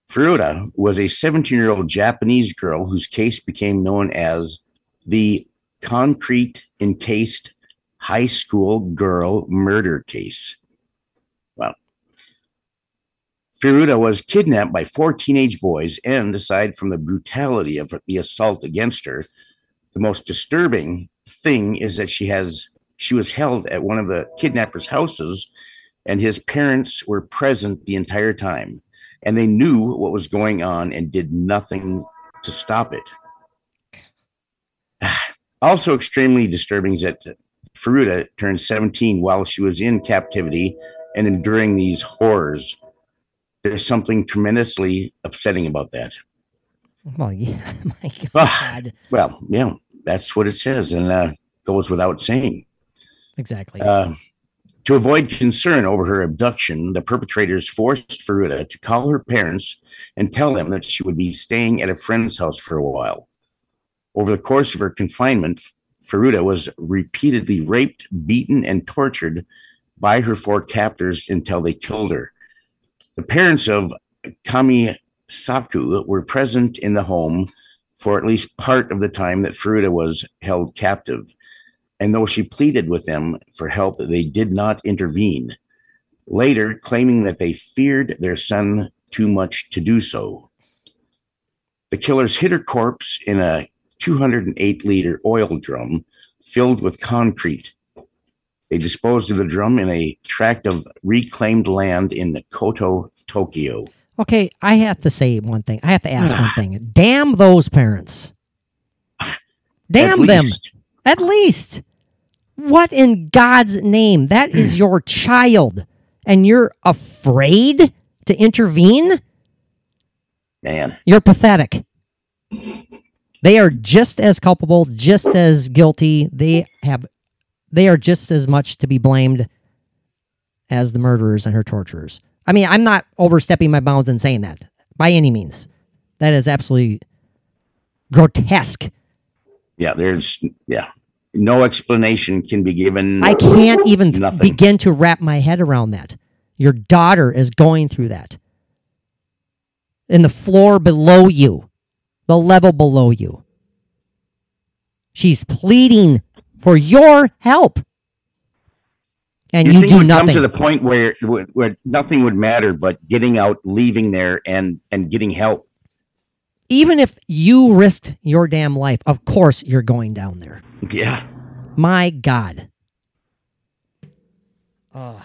Furuta was a 17 year old Japanese girl whose case became known as the concrete encased high school girl murder case. Well, Furuta was kidnapped by four teenage boys, and aside from the brutality of the assault against her, the most disturbing thing is that she has she was held at one of the kidnappers' houses, and his parents were present the entire time, and they knew what was going on and did nothing to stop it. [SIGHS] Also, extremely disturbing is that Furuta turned 17 while she was in captivity and enduring these horrors. There's something tremendously upsetting about that. Well, yeah. [LAUGHS] My Ah. God. Well, yeah, that's what it says, and uh, goes without saying. Exactly. Uh, to avoid concern over her abduction, the perpetrators forced Furuta to call her parents and tell them that she would be staying at a friend's house for a while. Over the course of her confinement, Furuta was repeatedly raped, beaten, and tortured by her four captors until they killed her. The parents of Kami Saku were present in the home for at least part of the time that Furuta was held captive. And though she pleaded with them for help, they did not intervene, later claiming that they feared their son too much to do so. The killers hid her corpse in a 208 liter oil drum filled with concrete. They disposed of the drum in a tract of reclaimed land in Koto, Tokyo. Okay, I have to say one thing. I have to ask one [SIGHS] thing. Damn those parents. [SIGHS] Damn At them. least- At least. What in God's name? That is hmm. your child. And you're afraid to intervene? Man, You're pathetic. They are just as culpable, just as guilty. They have they are just as much to be blamed as the murderers and her torturers. I mean, I'm not overstepping my bounds in saying that by any means. That is absolutely grotesque. yeah, there's, yeah, no explanation can be given. I can't even Nothing. begin to wrap my head around that. Your daughter is going through that. In the floor below you, the level below you. She's pleading for your help. And you, think do would nothing. come to the point where, where where nothing would matter but getting out, leaving there, and and getting help. Even if you risked your damn life, of course you're going down there. Yeah, My God. Ugh.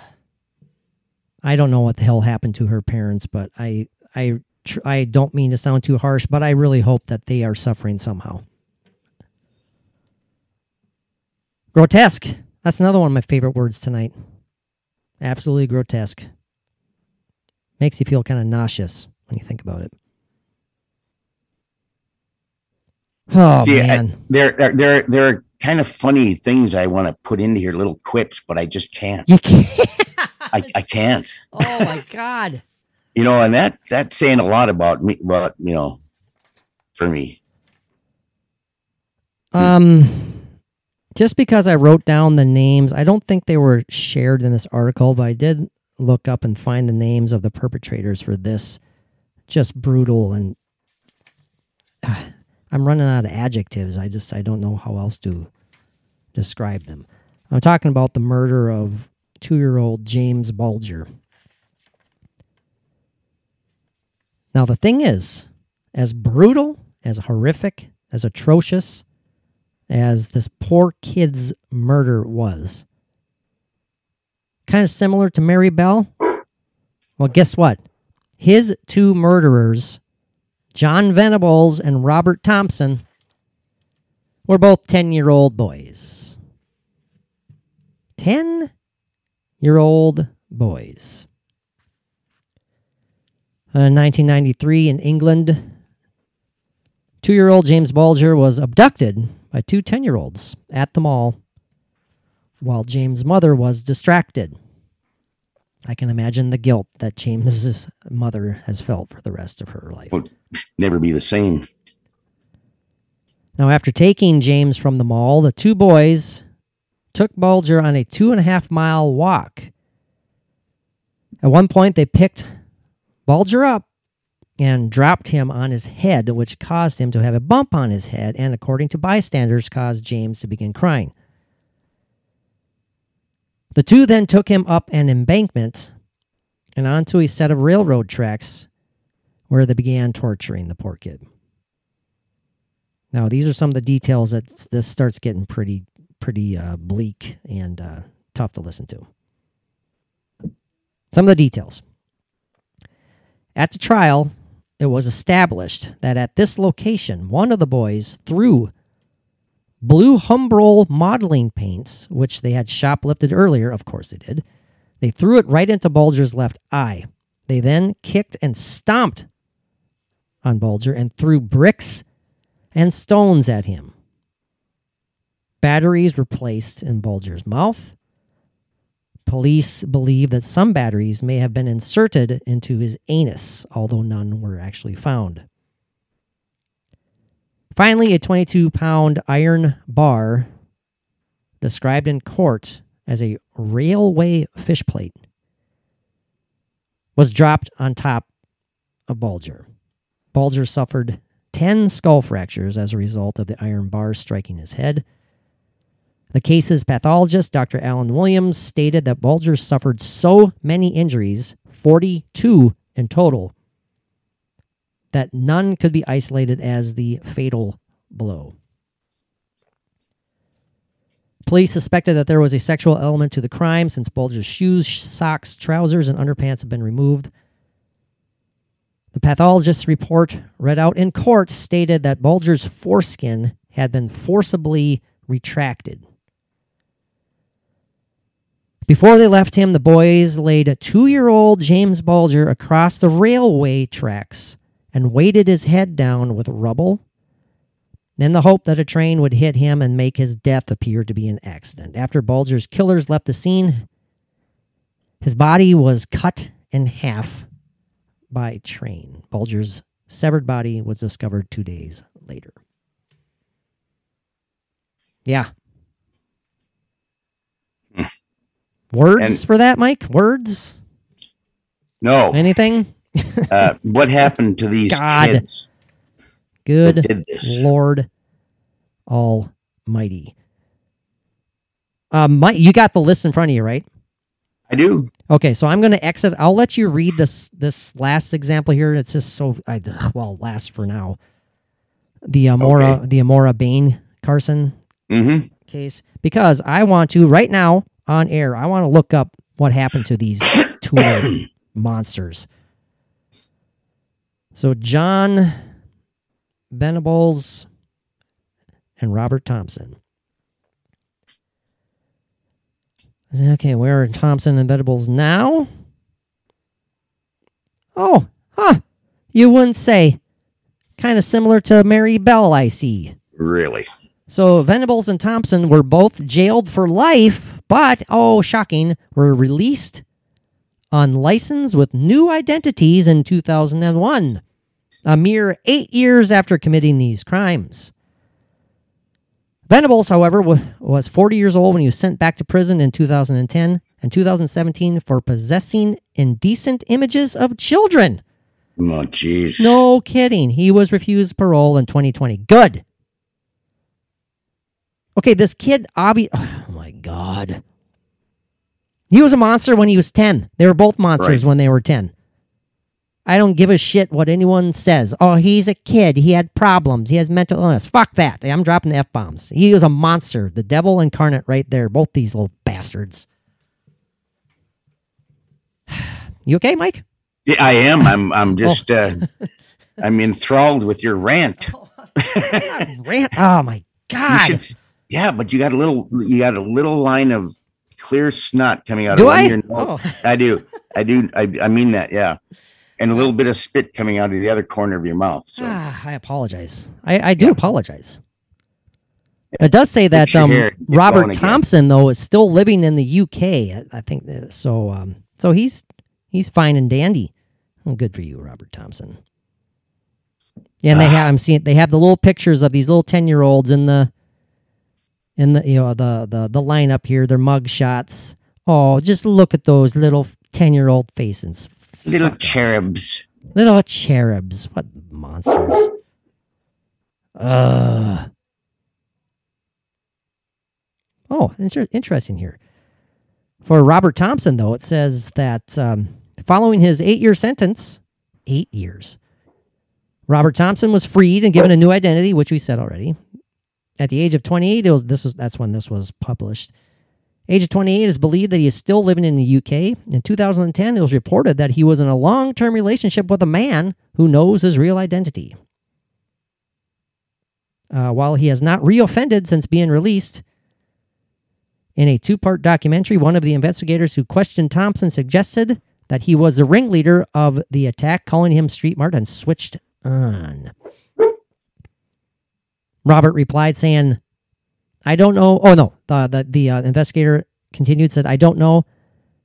I don't know what the hell happened to her parents, but I I tr- I don't mean to sound too harsh, but I really hope that they are suffering somehow. Grotesque. That's another one of my favorite words tonight. Absolutely grotesque. Makes you feel kind of nauseous when you think about it. Oh See, man. there there there there are kind of funny things I want to put into here, little quips, but I just can't. you can't. I, I can't. Oh my god. You know, and that that's saying a lot about me. About you know, for me. Um, just because I wrote down the names, I don't think they were shared in this article, but I did look up and find the names of the perpetrators for this. Just brutal and Ah, [SIGHS] I'm running out of adjectives. I just I don't know how else to describe them. I'm talking about the murder of two-year-old James Bulger. Now the thing is, as brutal, as horrific, as atrocious as this poor kid's murder was. Kind of similar to Mary Bell. Well, guess what? His two murderers, John Venables and Robert Thompson, were both 10 year old boys. 10 year old boys. Uh, 1993 in England, Two year old James Bulger was abducted by two 10 year olds at the mall while James' mother was distracted. I can imagine the guilt that James's mother has felt for the rest of her life. Will never be the same. Now, after taking James from the mall, the two boys took Bulger on a two and a half mile walk. At one point, they picked Bulger up and dropped him on his head, which caused him to have a bump on his head, and according to bystanders, caused James to begin crying. The two then took him up an embankment and onto a set of railroad tracks where they began torturing the poor kid. Now, these are some of the details that this starts getting pretty, pretty uh, bleak and uh, tough to listen to. Some of the details. At the trial, it was established that at this location, one of the boys threw blue Humbrol modeling paints, which they had shoplifted earlier. Of course, they did. They threw it right into Bulger's left eye. They then kicked and stomped on Bulger and threw bricks and stones at him. Batteries were placed in Bulger's mouth. Police believe that some batteries may have been inserted into his anus, although none were actually found. Finally, a 22 pound iron bar, described in court as a railway fish plate, was dropped on top of Bulger. Bulger suffered 10 skull fractures as a result of the iron bar striking his head. The case's pathologist, Dr. Alan Williams, stated that Bulger suffered so many injuries, 42 in total, that none could be isolated as the fatal blow. Police suspected that there was a sexual element to the crime since Bulger's shoes, socks, trousers, and underpants had been removed. The pathologist's report, read out in court, stated that Bulger's foreskin had been forcibly retracted. Before they left him, the boys laid two year old James Bulger across the railway tracks and weighted his head down with rubble in the hope that a train would hit him and make his death appear to be an accident. After Bulger's killers left the scene, his body was cut in half by train. Bulger's severed body was discovered two days later. Yeah. Words And- for that, Mike? Words? No. Anything? Uh, what happened to these God. kids Good? Lord Almighty. Um, Mike, you got the list in front of you, right? I do. Okay, so I'm going to exit. I'll let you read this this last example here. It's just so I well last for now. The Amora Okay. the Amora Bain Carson Mm-hmm. case because I want to right now on air. I want to look up what happened to these [COUGHS] two monsters. So John Venables and Robert Thompson. Okay, where are Thompson and Venables now? Oh, huh. You wouldn't say. Kind of similar to Mary Bell, I see. Really? So Venables and Thompson were both jailed for life, but oh, shocking, were released on license with new identities in 2001, a mere eight years after committing these crimes. Venables, however, was 40 years old when he was sent back to prison in 2010 and 2017 for possessing indecent images of children. Oh, jeez. No kidding. He was refused parole in 2020. Good. Okay, this kid, obvi- [SIGHS] Oh my God. He was a monster when he was 10. They were both monsters Right. when they were 10. I don't give a shit what anyone says. Oh, he's a kid. He had problems. He has mental illness. Fuck that. I'm dropping the F bombs. He was a monster. The devil incarnate right there. Both these little bastards. [SIGHS] You okay, Mike? Yeah, I am. I'm. I'm just. Uh, Oh. [LAUGHS] I'm enthralled with your rant. Rant. Oh my You God. should- yeah, but you got a little. You got a little line of clear snot coming out Do of I? your nose. Oh. I do. I do. I, I mean that. Yeah, and a little bit of spit coming out of the other corner of your mouth. So Ah, I apologize. I, I do Yeah. apologize. It does say that um, hair, Robert going again. Thompson though is still living in the UK. I, I think uh, so. Um, so he's he's fine and dandy. Well, good for you, Robert Thompson. Yeah, and they have I'm seeing they have the little pictures of these little ten year olds in the in the you know the the the lineup here. Their mug shots. Oh, just look at those little ten year old faces. little cherubs. Little cherubs. What monsters. Ugh. Oh, inter- interesting here. For Robert Thompson, though, it says that um, following his eight year sentence, eight years, Robert Thompson was freed and given a new identity, which we said already. At the age of 28, it was, this was that's when this was published. Age of 28 is believed that he is still living in the UK. In 2010, it was reported that he was in a long term relationship with a man who knows his real identity. Uh, while he has not reoffended since being released, in a two part documentary, one of the investigators who questioned Thompson suggested that he was the ringleader of the attack, calling him Street Mart and switched on. Robert replied, saying, I don't know. Oh, no. The, the, the uh, investigator continued, said, I don't know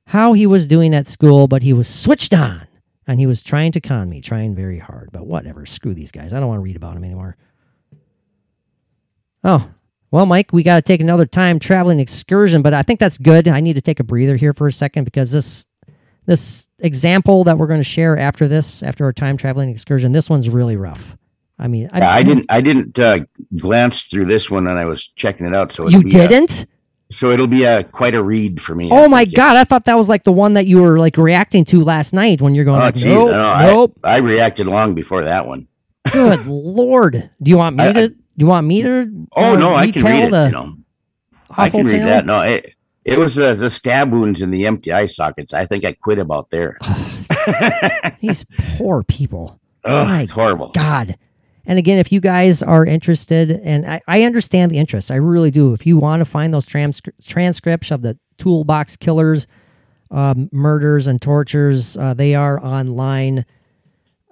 how he was doing at school, but he was switched on. And he was trying to con me, trying very hard. But whatever. Screw these guys. I don't want to read about him anymore. Oh, well, Mike, we got to take another time traveling excursion, but I think that's good. I need to take a breather here for a second because this this example that we're going to share after this, after our time traveling excursion, this one's really rough. I mean, Yeah, I didn't. I didn't uh, glance through this one, and I was checking it out. So You didn't? so it'll be a quite a read for me. Oh I my think. god! I thought that was like the one that you were like reacting to last night when you're going Oh, like, geez, nope, no, nope. I, reacted long before that one. Good [LAUGHS] lord! Do you want me I- I- to? Do you want me to? Oh uh, no, I can read it. the You know, I can read tale? that. No, it, it was the, the stab wounds in the empty eye sockets. I think I quit about there. [SIGHS] These poor people. [LAUGHS] Ugh, My it's horrible. God. And again, if you guys are interested, and I, I understand the interest, I really do. If you want to find those transcri- transcripts of the toolbox killers, um, murders, and tortures, uh, they are online.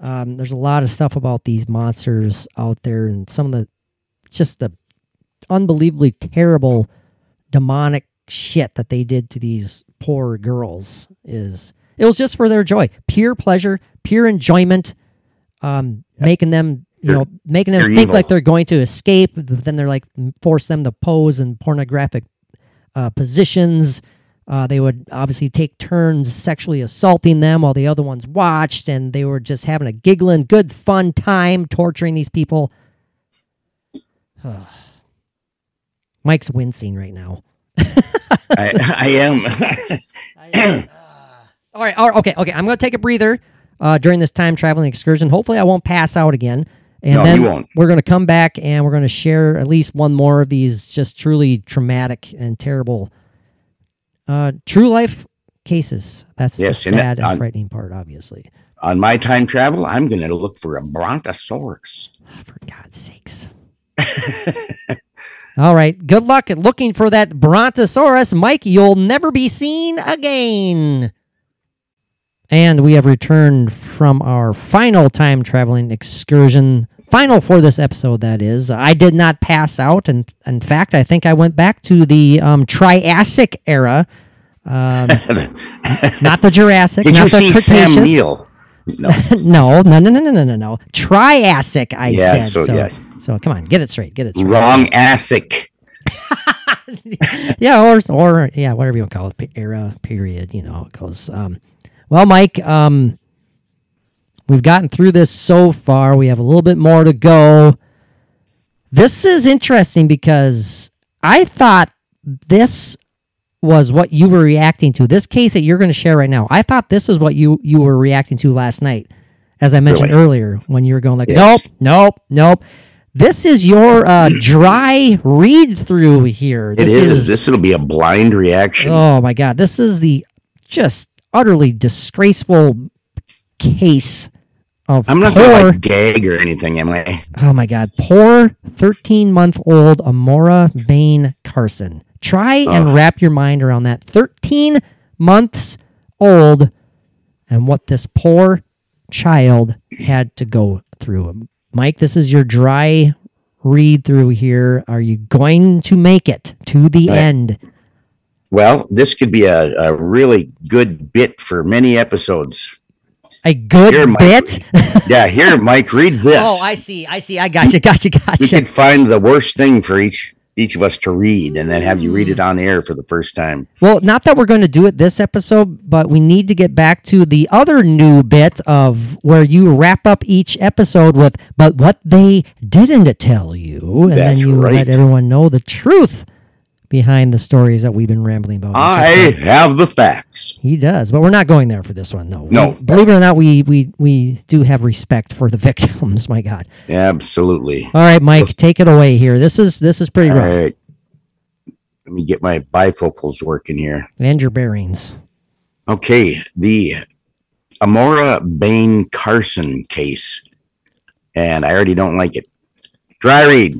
Um, there's a lot of stuff about these monsters out there, and some of the just the unbelievably terrible demonic shit that they did to these poor girls is it was just for their joy pure pleasure pure enjoyment um making them you know making them think evil. like they're going to escape but then they're like force them to pose in pornographic uh, positions uh, they would obviously take turns sexually assaulting them while the other ones watched and they were just having a giggling good fun time torturing these people [SIGHS] mike's wincing right now [LAUGHS] I, I am. [LAUGHS] All right, all right, okay, okay. I'm going to take a breather uh, during this time traveling excursion. Hopefully, I won't pass out again. And No, then you won't. we're going to come back and we're going to share at least one more of these just truly traumatic and terrible uh, true life cases. That's Yes, the sad and on- frightening part, obviously. On my time travel, I'm going to look for a brontosaurus. For God's sakes. [LAUGHS] All right. Good luck at looking for that Brontosaurus. Mike, you'll never be seen again. And we have returned from our final time traveling excursion. Final for this episode, that is. I did not pass out. And in fact, I think I went back to the um, Triassic era. Um, [LAUGHS] not the Jurassic, Did not you the see Cretaceous. Sam Neill? [LAUGHS] No. no, no, no, no, no, no, no. Triassic, I Yeah, said. so, So, yeah. so come on, get it straight. Get it straight. Wrong ASIC. [LAUGHS] yeah, or or yeah, whatever you want to call it, era, period. You know it goes. Um, well, Mike, um, we've gotten through this so far. We have a little bit more to go. This is interesting because I thought this was what you were reacting to. This case that you're going to share right now. I thought this is what you you were reacting to last night, as I mentioned Really? earlier when you were going like, Yes. nope, nope, nope. This is your uh, dry read through here. It This is. This will be a blind reaction. Oh my god, this is the just utterly disgraceful case of I'm not poor. to like gag or anything, am I? oh my god, poor 13 month old Amora Bain Carson. Try and Ugh. wrap your mind around that. 13 months old, and what this poor child had to go through. Mike, this is your dry read through here. Are you going to make it to the Right. end? Well, this could be a, a really good bit for many episodes. A good Here, Mike. bit. Yeah, here, Mike, read [LAUGHS] this. Oh, I see. I see. I got you. Got you. Got we you. could find the worst thing for each each of us to read and then have you read it Hmm. on air for the first time. Well, not that we're going to do it this episode, but we need to get back to the other new bit of where you wrap up each episode with, but what they didn't tell you, and That's then you right. let everyone know the truth behind the stories that we've been rambling about. I have the facts. He does, but we're not going there for this one, no. No. We- believe it or not, we we we do have respect for the [LAUGHS] victims. My God. Absolutely. All right, Mike, take it away here. This is this is pretty All rough. right. Let me get my bifocals working here. And your bearings. Okay, the Amora Bain Carson case. And I already don't like it. Dry read.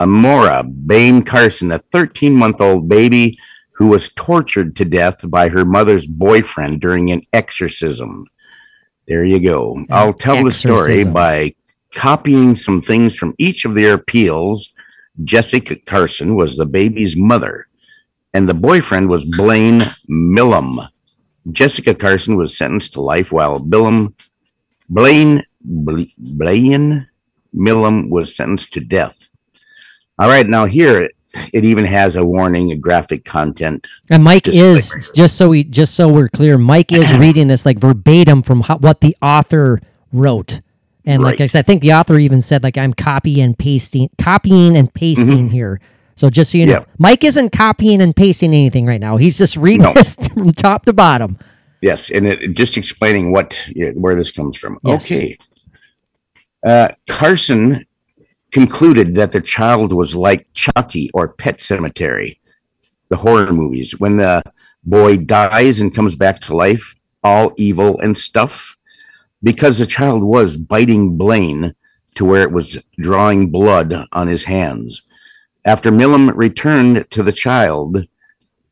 Amora Bain Carson, a 13 month old baby who was tortured to death by her mother's boyfriend during an exorcism. There you go. I'll tell the story by copying some things from each of their appeals. Jessica Carson was the baby's mother, and the boyfriend was Blaine Milam. Jessica Carson was sentenced to life while Billam, Blaine, Blaine Milam was sentenced to death. All right, now here it, even has a warning, a graphic content. And Mike is just so we just so we're clear. Mike is [CLEARS THROAT] reading this like verbatim from how, what the author wrote. And like I said, I think the author even said like I'm copy and pasting, copying and pasting here. So just so you know, Mm-hmm. Yeah. Mike isn't copying and pasting anything right now. He's just reading No. this [LAUGHS] from top to bottom. Yes, and it, just explaining what where this comes from. Yes. Okay. Uh, Carson concluded that the child was like Chucky or Pet Sematary, the horror movies. When the boy dies and comes back to life, all evil and stuff, because the child was biting Blaine to where it was drawing blood on his hands. After Milam returned to the child,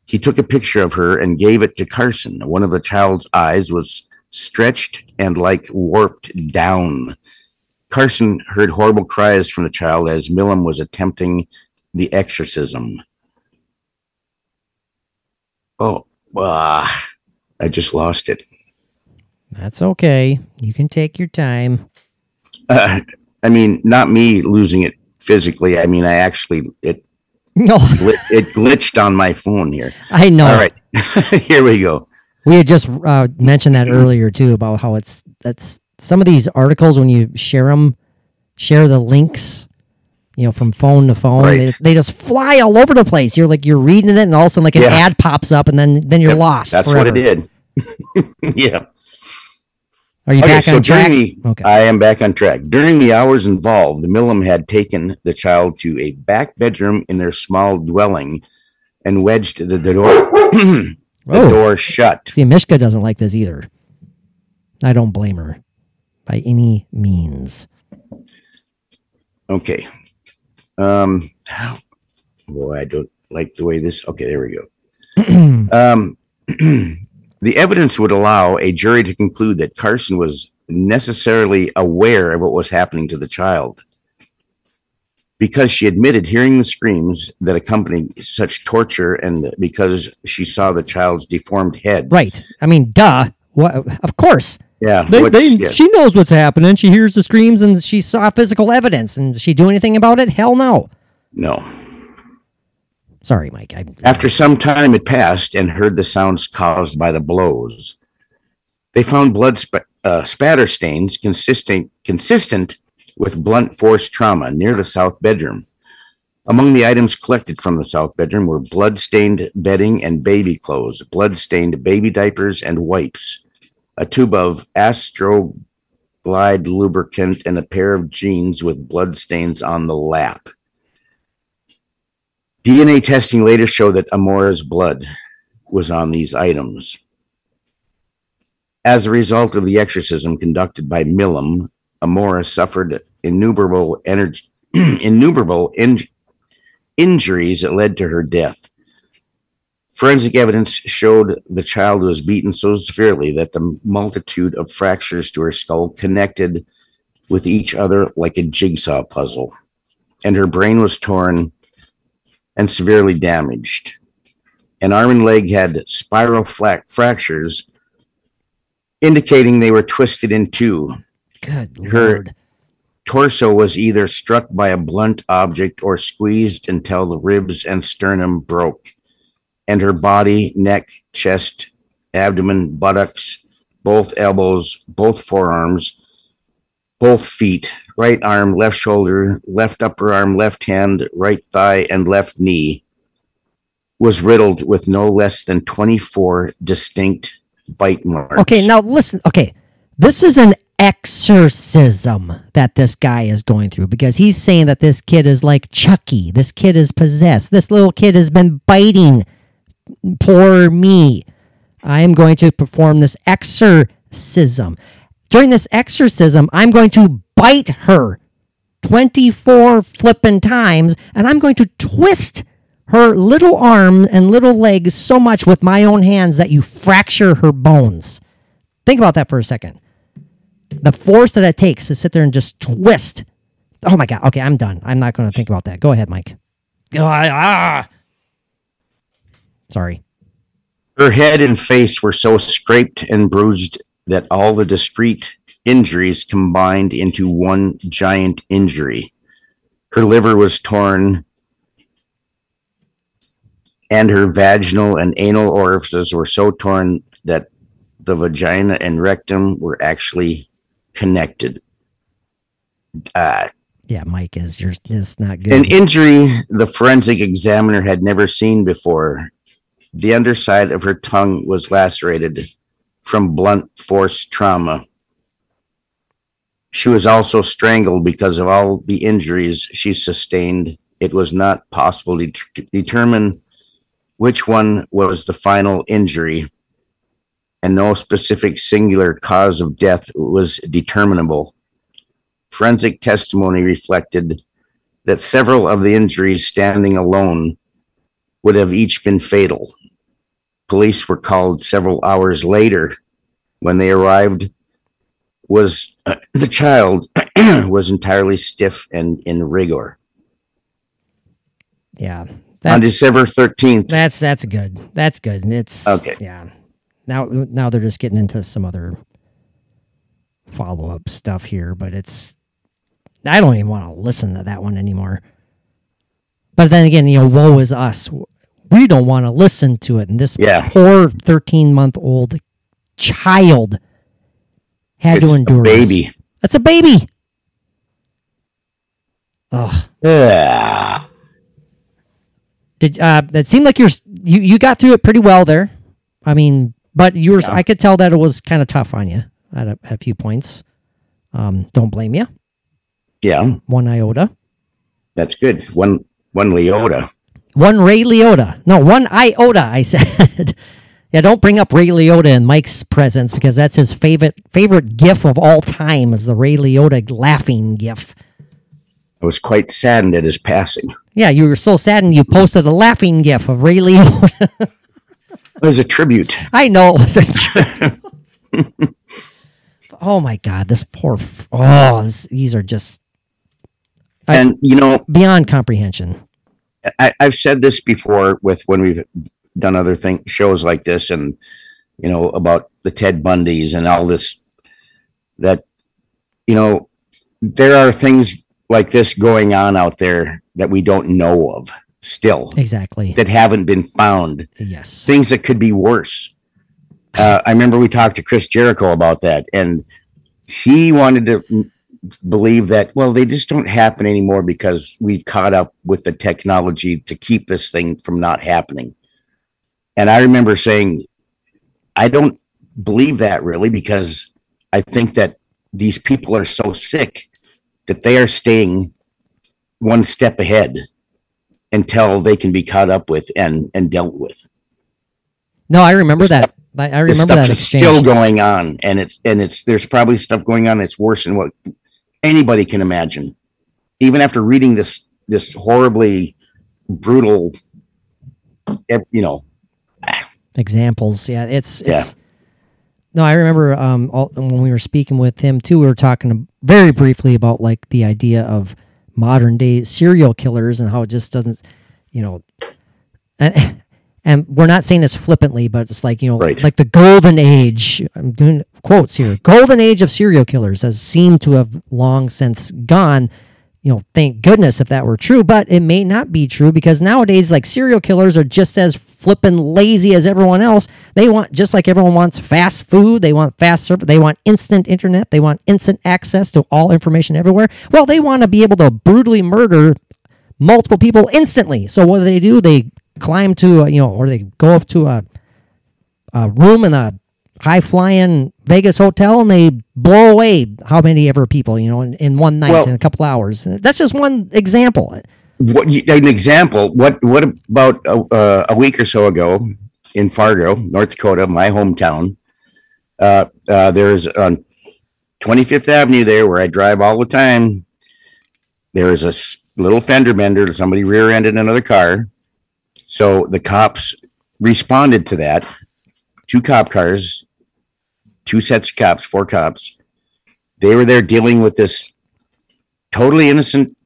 he took a picture of her and gave it to Carson. One of the child's eyes was stretched and like warped down. Carson heard horrible cries from the child as Milam was attempting the exorcism. Oh, ah, I just lost it. That's okay. You can take your time. Uh, I mean, not me losing it physically. I mean, I actually it No, it glitched on my phone here. I know. All right, [LAUGHS] here we go. We had just uh, mentioned that earlier too about how it's that's some of these articles when you share them, share the links, you know, from phone to phone, Right. they, they just fly all over the place. You're like you're reading it, and all of a sudden, like an Yeah. ad pops up, and then then you're Yep, lost. That's forever. what it did. [LAUGHS] yeah. Are you Okay, back so on track? the, Okay. I am back on track. During the hours involved, the Milam had taken the child to a back bedroom in their small dwelling and wedged the, the door [CLEARS THROAT] the Oh. door shut. See, Mishka doesn't like this either. I don't blame her by any means. Okay. Um boy, I don't like the way this okay, there we go. [CLEARS THROAT] um [CLEARS THROAT] the evidence would allow a jury to conclude that Carson was necessarily aware of what was happening to the child. Because she admitted hearing the screams that accompanied such torture and because she saw the child's deformed head. Right. I mean, duh. What? Of course. Yeah. They, they, yes. She knows what's happening. She hears the screams and she saw physical evidence. And she do anything about it? Hell no. no. Sorry, Mike. I, After some time had passed and heard the sounds caused by the blows, they found blood sp- uh, spatter stains consistent consistent with blunt force trauma near the south bedroom. Among the items collected from the south bedroom were blood-stained bedding and baby clothes, blood-stained baby diapers and wipes, a tube of Astroglide lubricant, and a pair of jeans with blood stains on the lap. DNA testing later showed that Amora's blood was on these items. As a result of the exorcism conducted by Milam, Amora suffered innumerable energy, [CLEARS THROAT] innumerable in- injuries that led to her death. Forensic evidence showed the child was beaten so severely that the multitude of fractures to her skull connected with each other like a jigsaw puzzle, and her brain was torn and severely damaged. An arm and leg had spiral fractures, indicating they were twisted in two. good Her- lord. Torso was either struck by a blunt object or squeezed until the ribs and sternum broke. And her body, neck, chest, abdomen, buttocks, both elbows, both forearms, both feet, right arm, left shoulder, left upper arm, left hand, right thigh, and left knee was riddled with no less than 24 distinct bite marks. Okay, now listen. Okay, this is an exorcism that this guy is going through because he's saying that this kid is like Chucky. This kid is possessed. This little kid has been biting. Poor me. I am going to perform this exorcism. During this exorcism, I'm going to bite her 24 flippin' times and I'm going to twist her little arm and little legs so much with my own hands that you fracture her bones. Think about that for a second. The force that it takes to sit there and just twist. Oh my God. Okay, I'm done. I'm not going to think about that. Go ahead, Mike. Oh, I- ah. Sorry. Her head and face were so scraped and bruised that all the discrete injuries combined into one giant injury. Her liver was torn, and her vaginal and anal orifices were so torn that the vagina and rectum were actually connected. uh, Yeah, Mike is you're it's not good. an injury the forensic examiner had never seen before. The underside of her tongue was lacerated from blunt force trauma. She was also strangled because of all the injuries she sustained. It was not possible to det- determine which one was the final injury, and no specific singular cause of death was determinable. Forensic testimony reflected that several of the injuries standing alone would have each been fatal. Police were called several hours later. When they arrived, was uh, [CLEARS THROAT] the child [CLEARS THROAT] was entirely stiff and in rigor. yeah. On December 13th, that's that's good. That's good. And it's Okay. Yeah. Now now they're just getting into some other follow up stuff here, but it's I don't even want to listen to that one anymore. But then again, you know, woe is us. We don't want to listen to it. And this Yeah. poor 13 month old child had it's to a endure this. baby. That's a baby. Ugh. Yeah. Did uh that seemed like you're you you got through it pretty well there. I mean, but you were Yeah. I could tell that it was kind of tough on you at a, at a few points. Um, don't blame you. Yeah, One iota. that's good. One one Leota. One Ray Liotta. No, one iota. I [LAUGHS] said. yeah, don't bring up Ray Liotta in Mike's presence because that's his favorite favorite GIF of all time is the Ray Liotta laughing GIF. I was quite saddened at his passing. Yeah, you were so saddened you posted a laughing GIF of Ray Liotta. [LAUGHS] It was a tribute. I know it wasn't true. [LAUGHS] oh my god, this poor. F- oh, this, these are just I- And you know, beyond comprehension. I, I've said this before with when we've done other thing shows like this, and you know about the Ted Bundys and all this. That you know, there are things like this going on out there that we don't know of still Exactly. that haven't been found. Yes. Things that could be worse. Uh, I remember we talked to Chris Jericho about that, and he wanted to believe that well, they just don't happen anymore because we've caught up with the technology to keep this thing from not happening. And I remember saying, I don't believe that really because I think that these people are so sick that they are staying one step ahead until they can be caught up with and and dealt with. No, I remember This that. I, remember stuff that is exchange. still going on, and it's and it's there's probably stuff going on that's worse than what anybody can imagine. Even after reading this this horribly brutal, you know, examples. Yeah, it's Yeah. it's. No, I remember um all, when we were speaking with him too. We were talking very briefly about like the idea of modern day serial killers and how it just doesn't, you know, and, and we're not saying this flippantly, but it's like you know, Right. like the golden age. I'm doing quotes here. Golden age of serial killers has seemed to have long since gone you know, thank goodness if that were true, but it may not be true because nowadays, like serial killers are just as flippin' lazy as everyone else. They want, just like everyone wants fast food, they want fast service, they want instant internet, they want instant access to all information everywhere. Well, they want to be able to brutally murder multiple people instantly. So what do they do? They climb to, a, you know, or they go up to a, a room in a high flying Vegas hotel and they blow away how many ever people, you know, in, in one night, Well- in a couple hours. That's just one example. what an example. What what about a, uh, a week or so ago in Fargo, North Dakota, my hometown? Uh, uh, there's on 25th Avenue there where I drive all the time. There is a little fender bender. Somebody rear-ended another car, so the cops responded to that. Two cop cars, two sets of cops, four cops. They were there dealing with this totally innocent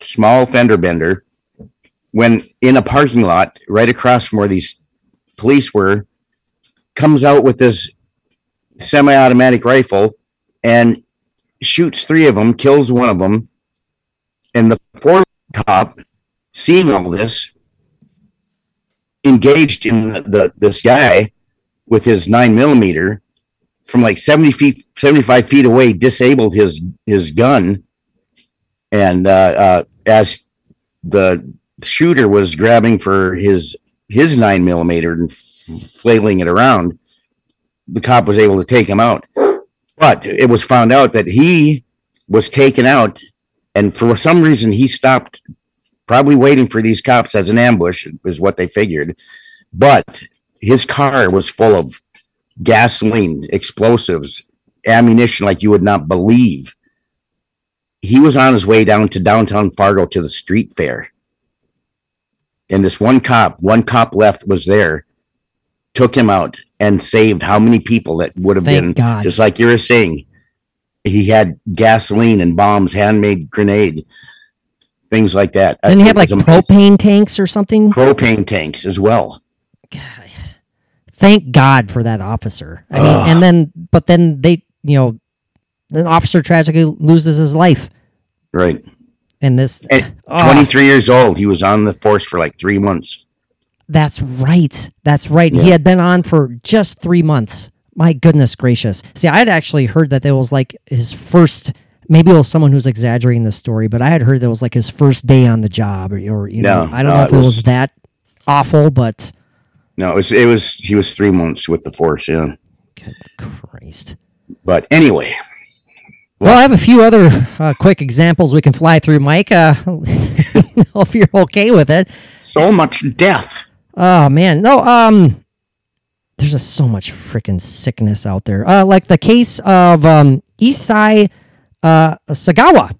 small fender bender when in a parking lot right across from where these police were comes out with this semi-automatic rifle and shoots three of them kills one of them and the fourth cop seeing all this engaged in the, the this guy with his nine millimeter from like 70 feet 75 feet away disabled his his gun And uh, uh, as the shooter was grabbing for his his nine millimeter and flailing it around, the cop was able to take him out. But it was found out that he was taken out, and for some reason he stopped, probably waiting for these cops as an ambush, is what they figured. But his car was full of gasoline, explosives, ammunition like you would not believe. He was on his way down to downtown Fargo to the street fair. And this one cop, one cop left was there, took him out and saved how many people that would have Thank been God. just like you were saying. He had gasoline and bombs, handmade grenade, things like that. Didn't he have like propane tanks or something? propane tanks as well. Thank God for that officer. I mean, and then, but then they, you know, the officer tragically loses his life. Right. And this, And Ah. 23 years old. He was on the force for like three months. that's right. That's right. He had been on for just three months. My goodness gracious. See, I had actually heard that it was like his first. Maybe it was someone who's exaggerating the story, but I had heard that it was like his first day on the job, or, or you know, I don't no, know if it was, was- that awful, but No, it was, it was, he was three months with the force. Yeah. good Christ. But anyway, Well, I have a few other uh, quick examples we can fly through, Mike. Uh, [LAUGHS] if you're okay with it. so much death. Oh man, no. Um, there's just so much freaking sickness out there. Uh, like the case of um Issei uh Sagawa.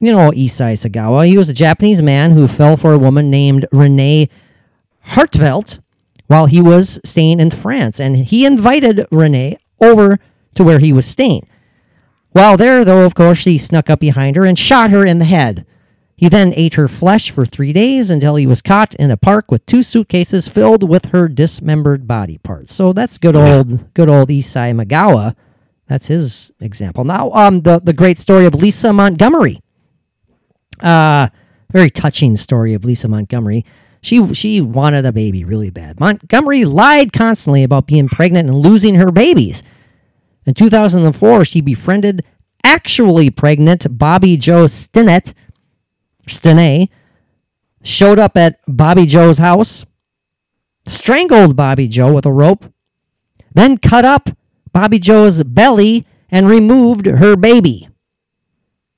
You know Issei Sagawa. He was a Japanese man who fell for a woman named Renee Hartevelt while he was staying in France, and he invited Renee over to where he was staying. While there, though, of course, he snuck up behind her and shot her in the head. He then ate her flesh for three days until he was caught in a park with two suitcases filled with her dismembered body parts. So that's good old, good old Issei Magawa. That's his example. Now, um, the the great story of Lisa Montgomery. Uh, very touching story of Lisa Montgomery. She she wanted a baby really bad. Montgomery lied constantly about being pregnant and losing her babies. In 2004, she befriended actually pregnant Bobbie Jo Stinnett, Stinney, showed up at Bobbie Jo's house, strangled Bobbie Jo with a rope, then cut up Bobbie Jo's belly and removed her baby.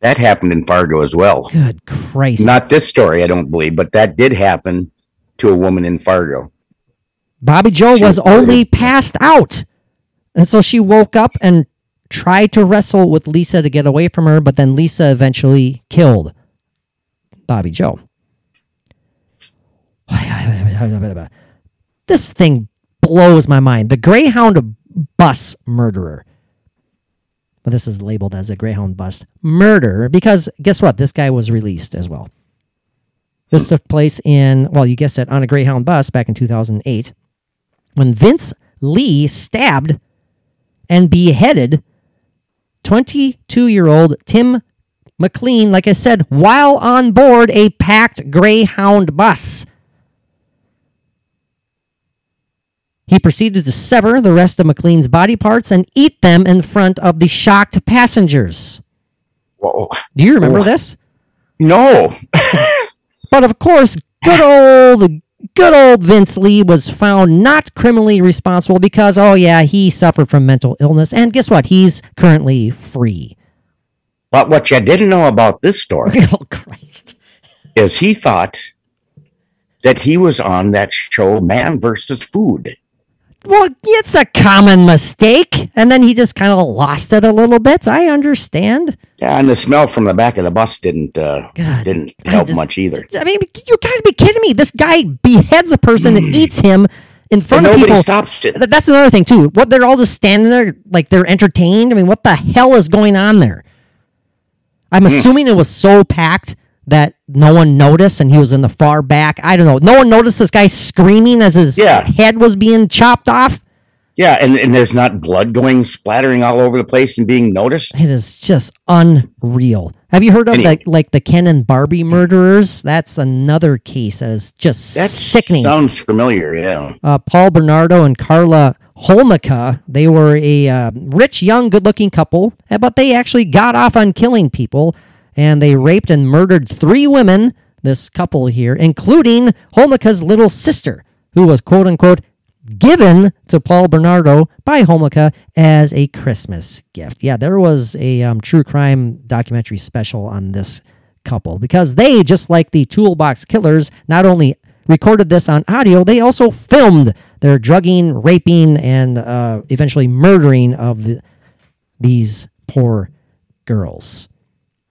That happened in Fargo as well. Good Christ. Not this story, I don't believe, but that did happen to a woman in Fargo. Bobbie Jo She was was only passed out. And so she woke up and tried to wrestle with Lisa to get away from her, but then Lisa eventually killed Bobbie Jo. [SIGHS] This thing blows my mind. The Greyhound bus murderer. This is labeled as a Greyhound bus murder because guess what? This guy was released as well. This took place in, well, you guessed it, on a Greyhound bus back in 2008 when Vince Li stabbed and beheaded 22 year old Tim McLean, like I said, while on board a packed Greyhound bus. He proceeded to sever the rest of McLean's body parts and eat them in front of the shocked passengers. Whoa. Do you remember Wha- this? No. [LAUGHS] But of course, good old good old Vince Li was found not criminally responsible because oh yeah, he suffered from mental illness and guess what? He's currently free. But what you didn't know about this story [LAUGHS] Oh Christ. is he thought that he was on that show Man versus Food. Well, it's a common mistake. And then he just kind of lost it a little bit. I understand. Yeah, and the smell from the back of the bus didn't uh, God, didn't help just- much either. I mean, you gotta be kidding me. This guy beheads a person and eats him in And front of nobody people. stops it. That's another thing too. What they're all just standing there like they're entertained. I mean, what the hell is going on there? I'm Hmm. assuming it was so packed that no one noticed and he was in the far back. I don't know. No one noticed this guy screaming as his Yeah. head was being chopped off. Yeah, and, and there's not blood going splattering all over the place and being noticed. It is just unreal. Have you heard of Anyway. like like the Ken and Barbie murderers? That's another case that is just That sickening. sounds familiar. Yeah. uh, Paul Bernardo and Karla Homolka. They were a uh, rich, young, good-looking couple, uh, but they actually got off on killing people. And they raped and murdered three women. This couple here, including Homolka's little sister, who was quote unquote given to Paul Bernardo by Homolka as a Christmas gift. Yeah, there was a um, true crime documentary special on this couple because they, just like the Toolbox Killers, not only recorded this on audio, they also filmed their drugging, raping, and uh, eventually murdering of the, these poor girls.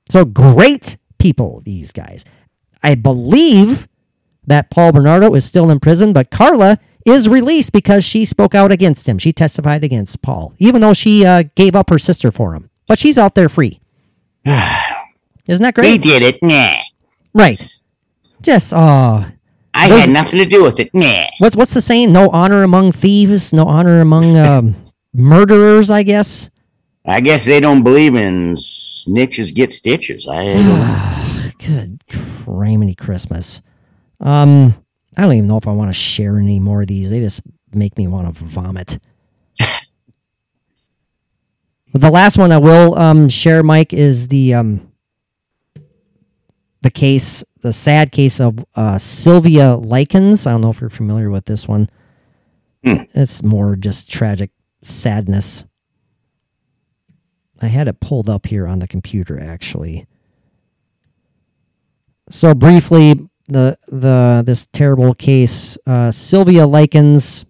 So great people, these guys. I believe that Paul Bernardo is still in prison, but Karla is released because she spoke out against him. She testified against Paul, even though she uh, gave up her sister for him. But she's out there free. [SIGHS] Isn't that great? They did it. Nah. Right. Just oh, I Those- had nothing to do with it. Nah. what's what's the saying? No honor among thieves, no honor among um, [LAUGHS] murderers. I guess. I guess they don't believe in snitches get stitches. I [SIGHS] Good criminy Christmas. Um, I don't even know if I want to share any more of these. They just make me want to vomit. [LAUGHS] the last one I will um, share, Mike, is the um, the case, the sad case of uh, Sylvia Likens. I don't know if you're familiar with this one. It's more just tragic sadness. I had it pulled up here on the computer, actually. So briefly, the the this terrible case, uh, Sylvia Likens,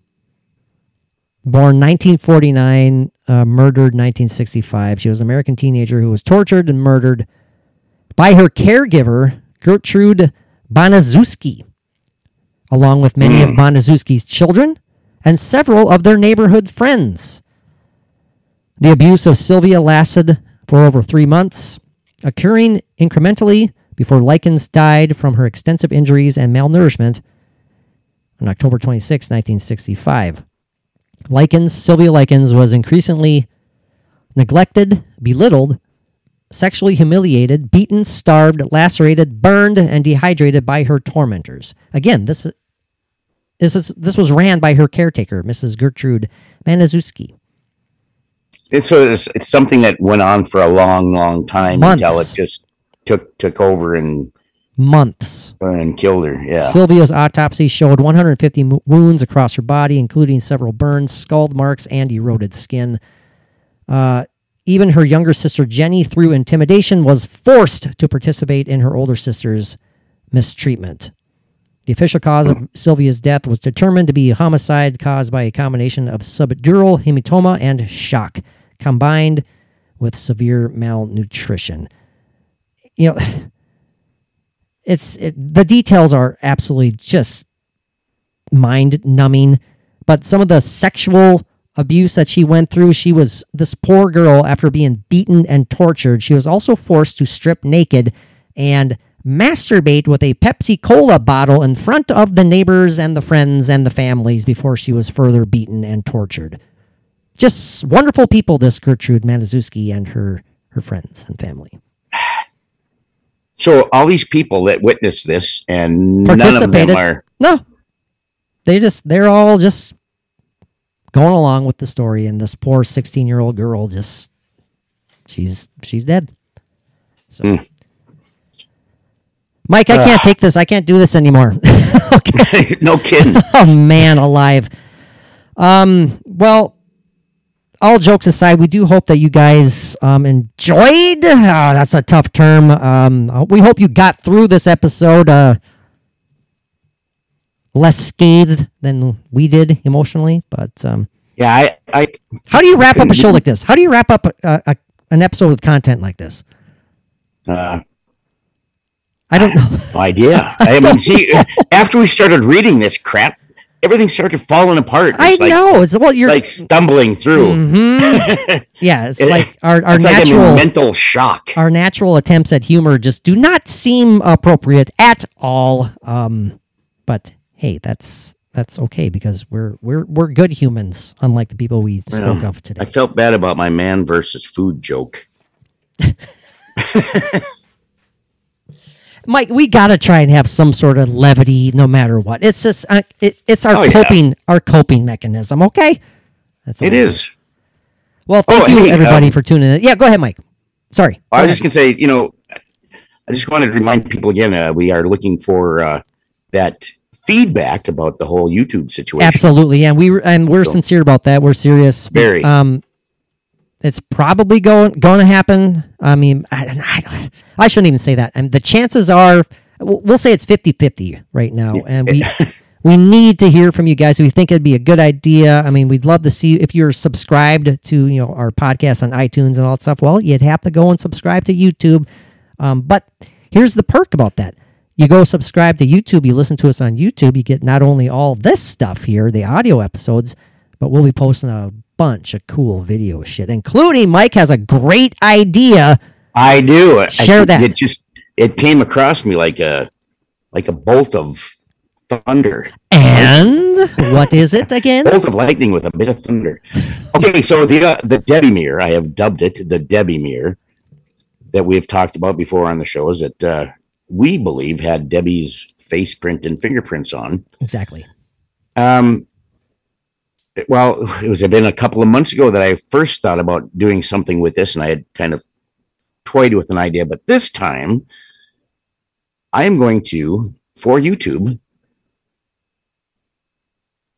born 1949, uh, murdered 1965. She was an American teenager who was tortured and murdered by her caregiver Gertrude Baniszewski, along with many of Baniszewski's children and several of their neighborhood friends. The abuse of Sylvia lasted for over three months, occurring incrementally before Likens died from her extensive injuries and malnourishment on October 26, 1965. Likens, Sylvia Likens, was increasingly neglected, belittled, sexually humiliated, beaten, starved, lacerated, burned, and dehydrated by her tormentors. Again, this this is this was ran by her caretaker, Mrs. Gertrude Baniszewski. It's so it's, it's something that went on for a long, long time until it just took took over and Months. and killed her. Yeah. Sylvia's autopsy showed 150 mo- wounds across her body, including several burns, scald marks, and eroded skin. Uh, even her younger sister Jenny, through intimidation, was forced to participate in her older sister's mistreatment. The official cause of Sylvia's death was determined to be homicide caused by a combination of subdural hematoma and shock, combined with severe malnutrition. You know, [SIGHS] it's it, the details are absolutely just mind numbing but some of the sexual abuse that she went through she was this poor girl after being beaten and tortured she was also forced to strip naked and masturbate with a Pepsi Cola bottle in front of the neighbors and the friends and the families before she was further beaten and tortured just wonderful people this Gertrude Baniszewski and her her friends and family [SIGHS] So all these people that witnessed this, and none of Participated. them are. No. They just they're all just going along with the story and this poor 16-year-old girl just she's she's dead. So hmm. Mike, I can't take this. I can't do this anymore. [LAUGHS] okay. [LAUGHS] no kidding. [LAUGHS] Oh man, alive. Um, well, all jokes aside, we do hope that you guys um, enjoyed. Oh, that's a tough term. Um, uh, we hope you got through this episode uh, less scathed than we did emotionally. But um, Yeah, I, I, how do you wrap up a show like this? How do you wrap up a, a, an episode with content like this? uh, I don't know. [LAUGHS] no idea. I mean, see, after we started reading this crap, everything started falling apart. I It's like, know. It's well, you're like stumbling through. Mhm. yeah. It's It- [LAUGHS] like our our like natural a mental shock. our natural attempts at humor just do not seem appropriate at all. Um, but hey, that's that's okay because we're we're we're good humans, unlike the people we spoke Well, of today. I felt bad about my man versus food joke. [LAUGHS] Mike, we gotta try and have some sort of levity, no matter what. It's just uh, it, it's our Oh, yeah. coping our coping mechanism. Okay, that's all It is. Well, thank Oh, you hey, everybody um, for tuning in. Yeah, go ahead, Mike. Sorry. I was just gonna say, you know, I just wanted to remind people again, uh, we are looking for uh, that feedback about the whole YouTube situation. Absolutely, and we and we're So- sincere about that. We're serious. Very. Um, it's probably going going to happen. I mean, I, I, I shouldn't even say that. And the chances are, we'll say it's 50-50 right now, and we. [LAUGHS] We need to hear from you guys. We think it'd be a good idea. I mean, we'd love to see if you're subscribed to you know our podcast on iTunes and all that stuff. Well, you'd have to go and subscribe to YouTube. Um, but here's the perk about that. You go subscribe to YouTube, you listen to us on YouTube, you get not only all this stuff here, the audio episodes, but we'll be posting a bunch of cool video shit, including Mike has a great idea. I do. Share I- that. It just it came across me like a like a bolt of thunder, And what is it again? bolt of lightning with a bit of thunder. Okay, so the uh, the Debbie mirror, I have dubbed it the Debbie mirror that we've talked about before on the shows that uh, we believe had Debbie's face print and fingerprints on. Exactly. Um, well, it was been a couple of months ago that I first thought about doing something with this, and I had kind of toyed with an idea. But this time, I am going to for YouTube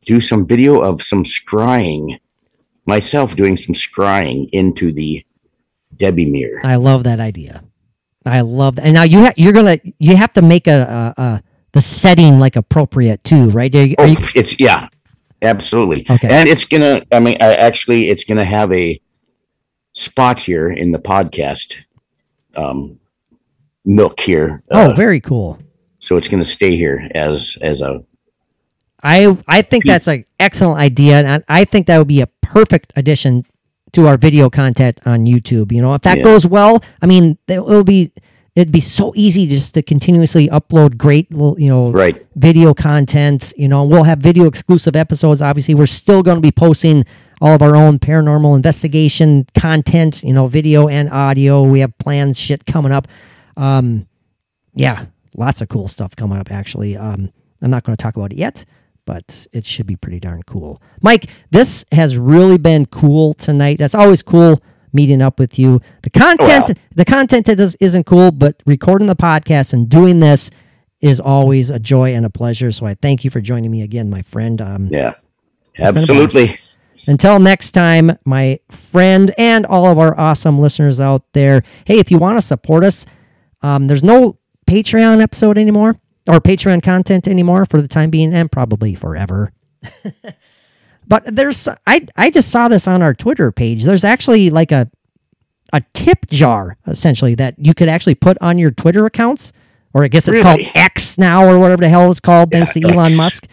do some video of some scrying, myself doing some scrying into the Debbie mirror. I love that idea. I love that. And now you ha- you're gonna you have to make a, a, a the setting like appropriate too, right? Are are Oh, you- it's yeah, absolutely. Okay. And it's gonna. I mean, I, actually, it's gonna have a spot here in the podcast um, nook here. oh, Uh, very cool. so it's gonna stay here as as a I I think that's an excellent idea, and I, think that would be a perfect addition to our video content on YouTube. You know, if that Yeah. goes well, I mean, it'll be it'd be so easy just to continuously upload great, little, you know, right. video content. You know, we'll have video exclusive episodes. Obviously, we're still going to be posting all of our own paranormal investigation content. You know, video and audio. We have plans, shit coming up. Um, yeah, lots of cool stuff coming up. Actually, um, I'm not going to talk about it yet, but it should be pretty darn cool. Mike, this has really been cool tonight. That's always cool meeting up with you. The content, Well. the content is, isn't cool, but recording the podcast and doing this is always a joy and a pleasure. So I thank you for joining me again, my friend. Um, Yeah. been a blast. Absolutely. until next time, my friend, and all of our awesome listeners out there. Hey, if you want to support us, um, there's no Patreon episode anymore or Patreon content anymore for the time being, and probably forever. [LAUGHS] but there's, I I just saw this on our Twitter page. There's actually like a a tip jar essentially that you could actually put on your Twitter accounts, or I guess it's called X now or whatever the hell it's called, thanks to Yeah, Elon Musk.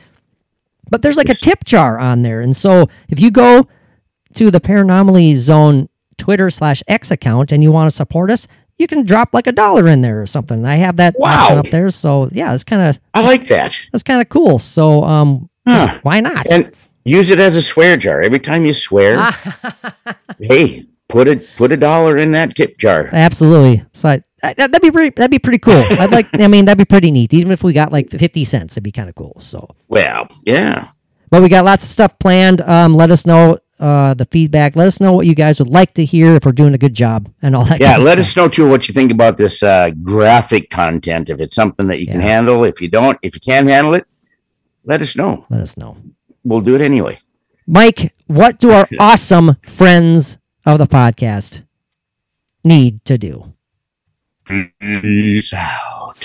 But there's like a tip jar on there, and so if you go to the Paranormally Zone Twitter slash X account and you want to support us, you can drop like a dollar in there or something. I have that option up there, so yeah, it's kind of I like that. that's kind of cool. So um, Huh. why not? And use it as a swear jar. Every time you swear, [LAUGHS] hey, put a put a dollar in that tip jar. Absolutely. So I, that, that'd be pretty. That'd be pretty cool. I'd like. I mean, that'd be pretty neat. Even if we got like fifty cents, it'd be kind of cool. So, Well, yeah. but we got lots of stuff planned. Um, let us know uh the feedback. Let us know what you guys would like to hear if we're doing a good job and all that. Yeah, kind of let stuff. us know too what you think about this uh, graphic content. If it's something that you can handle, if you don't, if you can't handle it, let us know. Let us know. We'll do it anyway. Mike, what do our [LAUGHS] awesome friends of the podcast need to do? Peace out.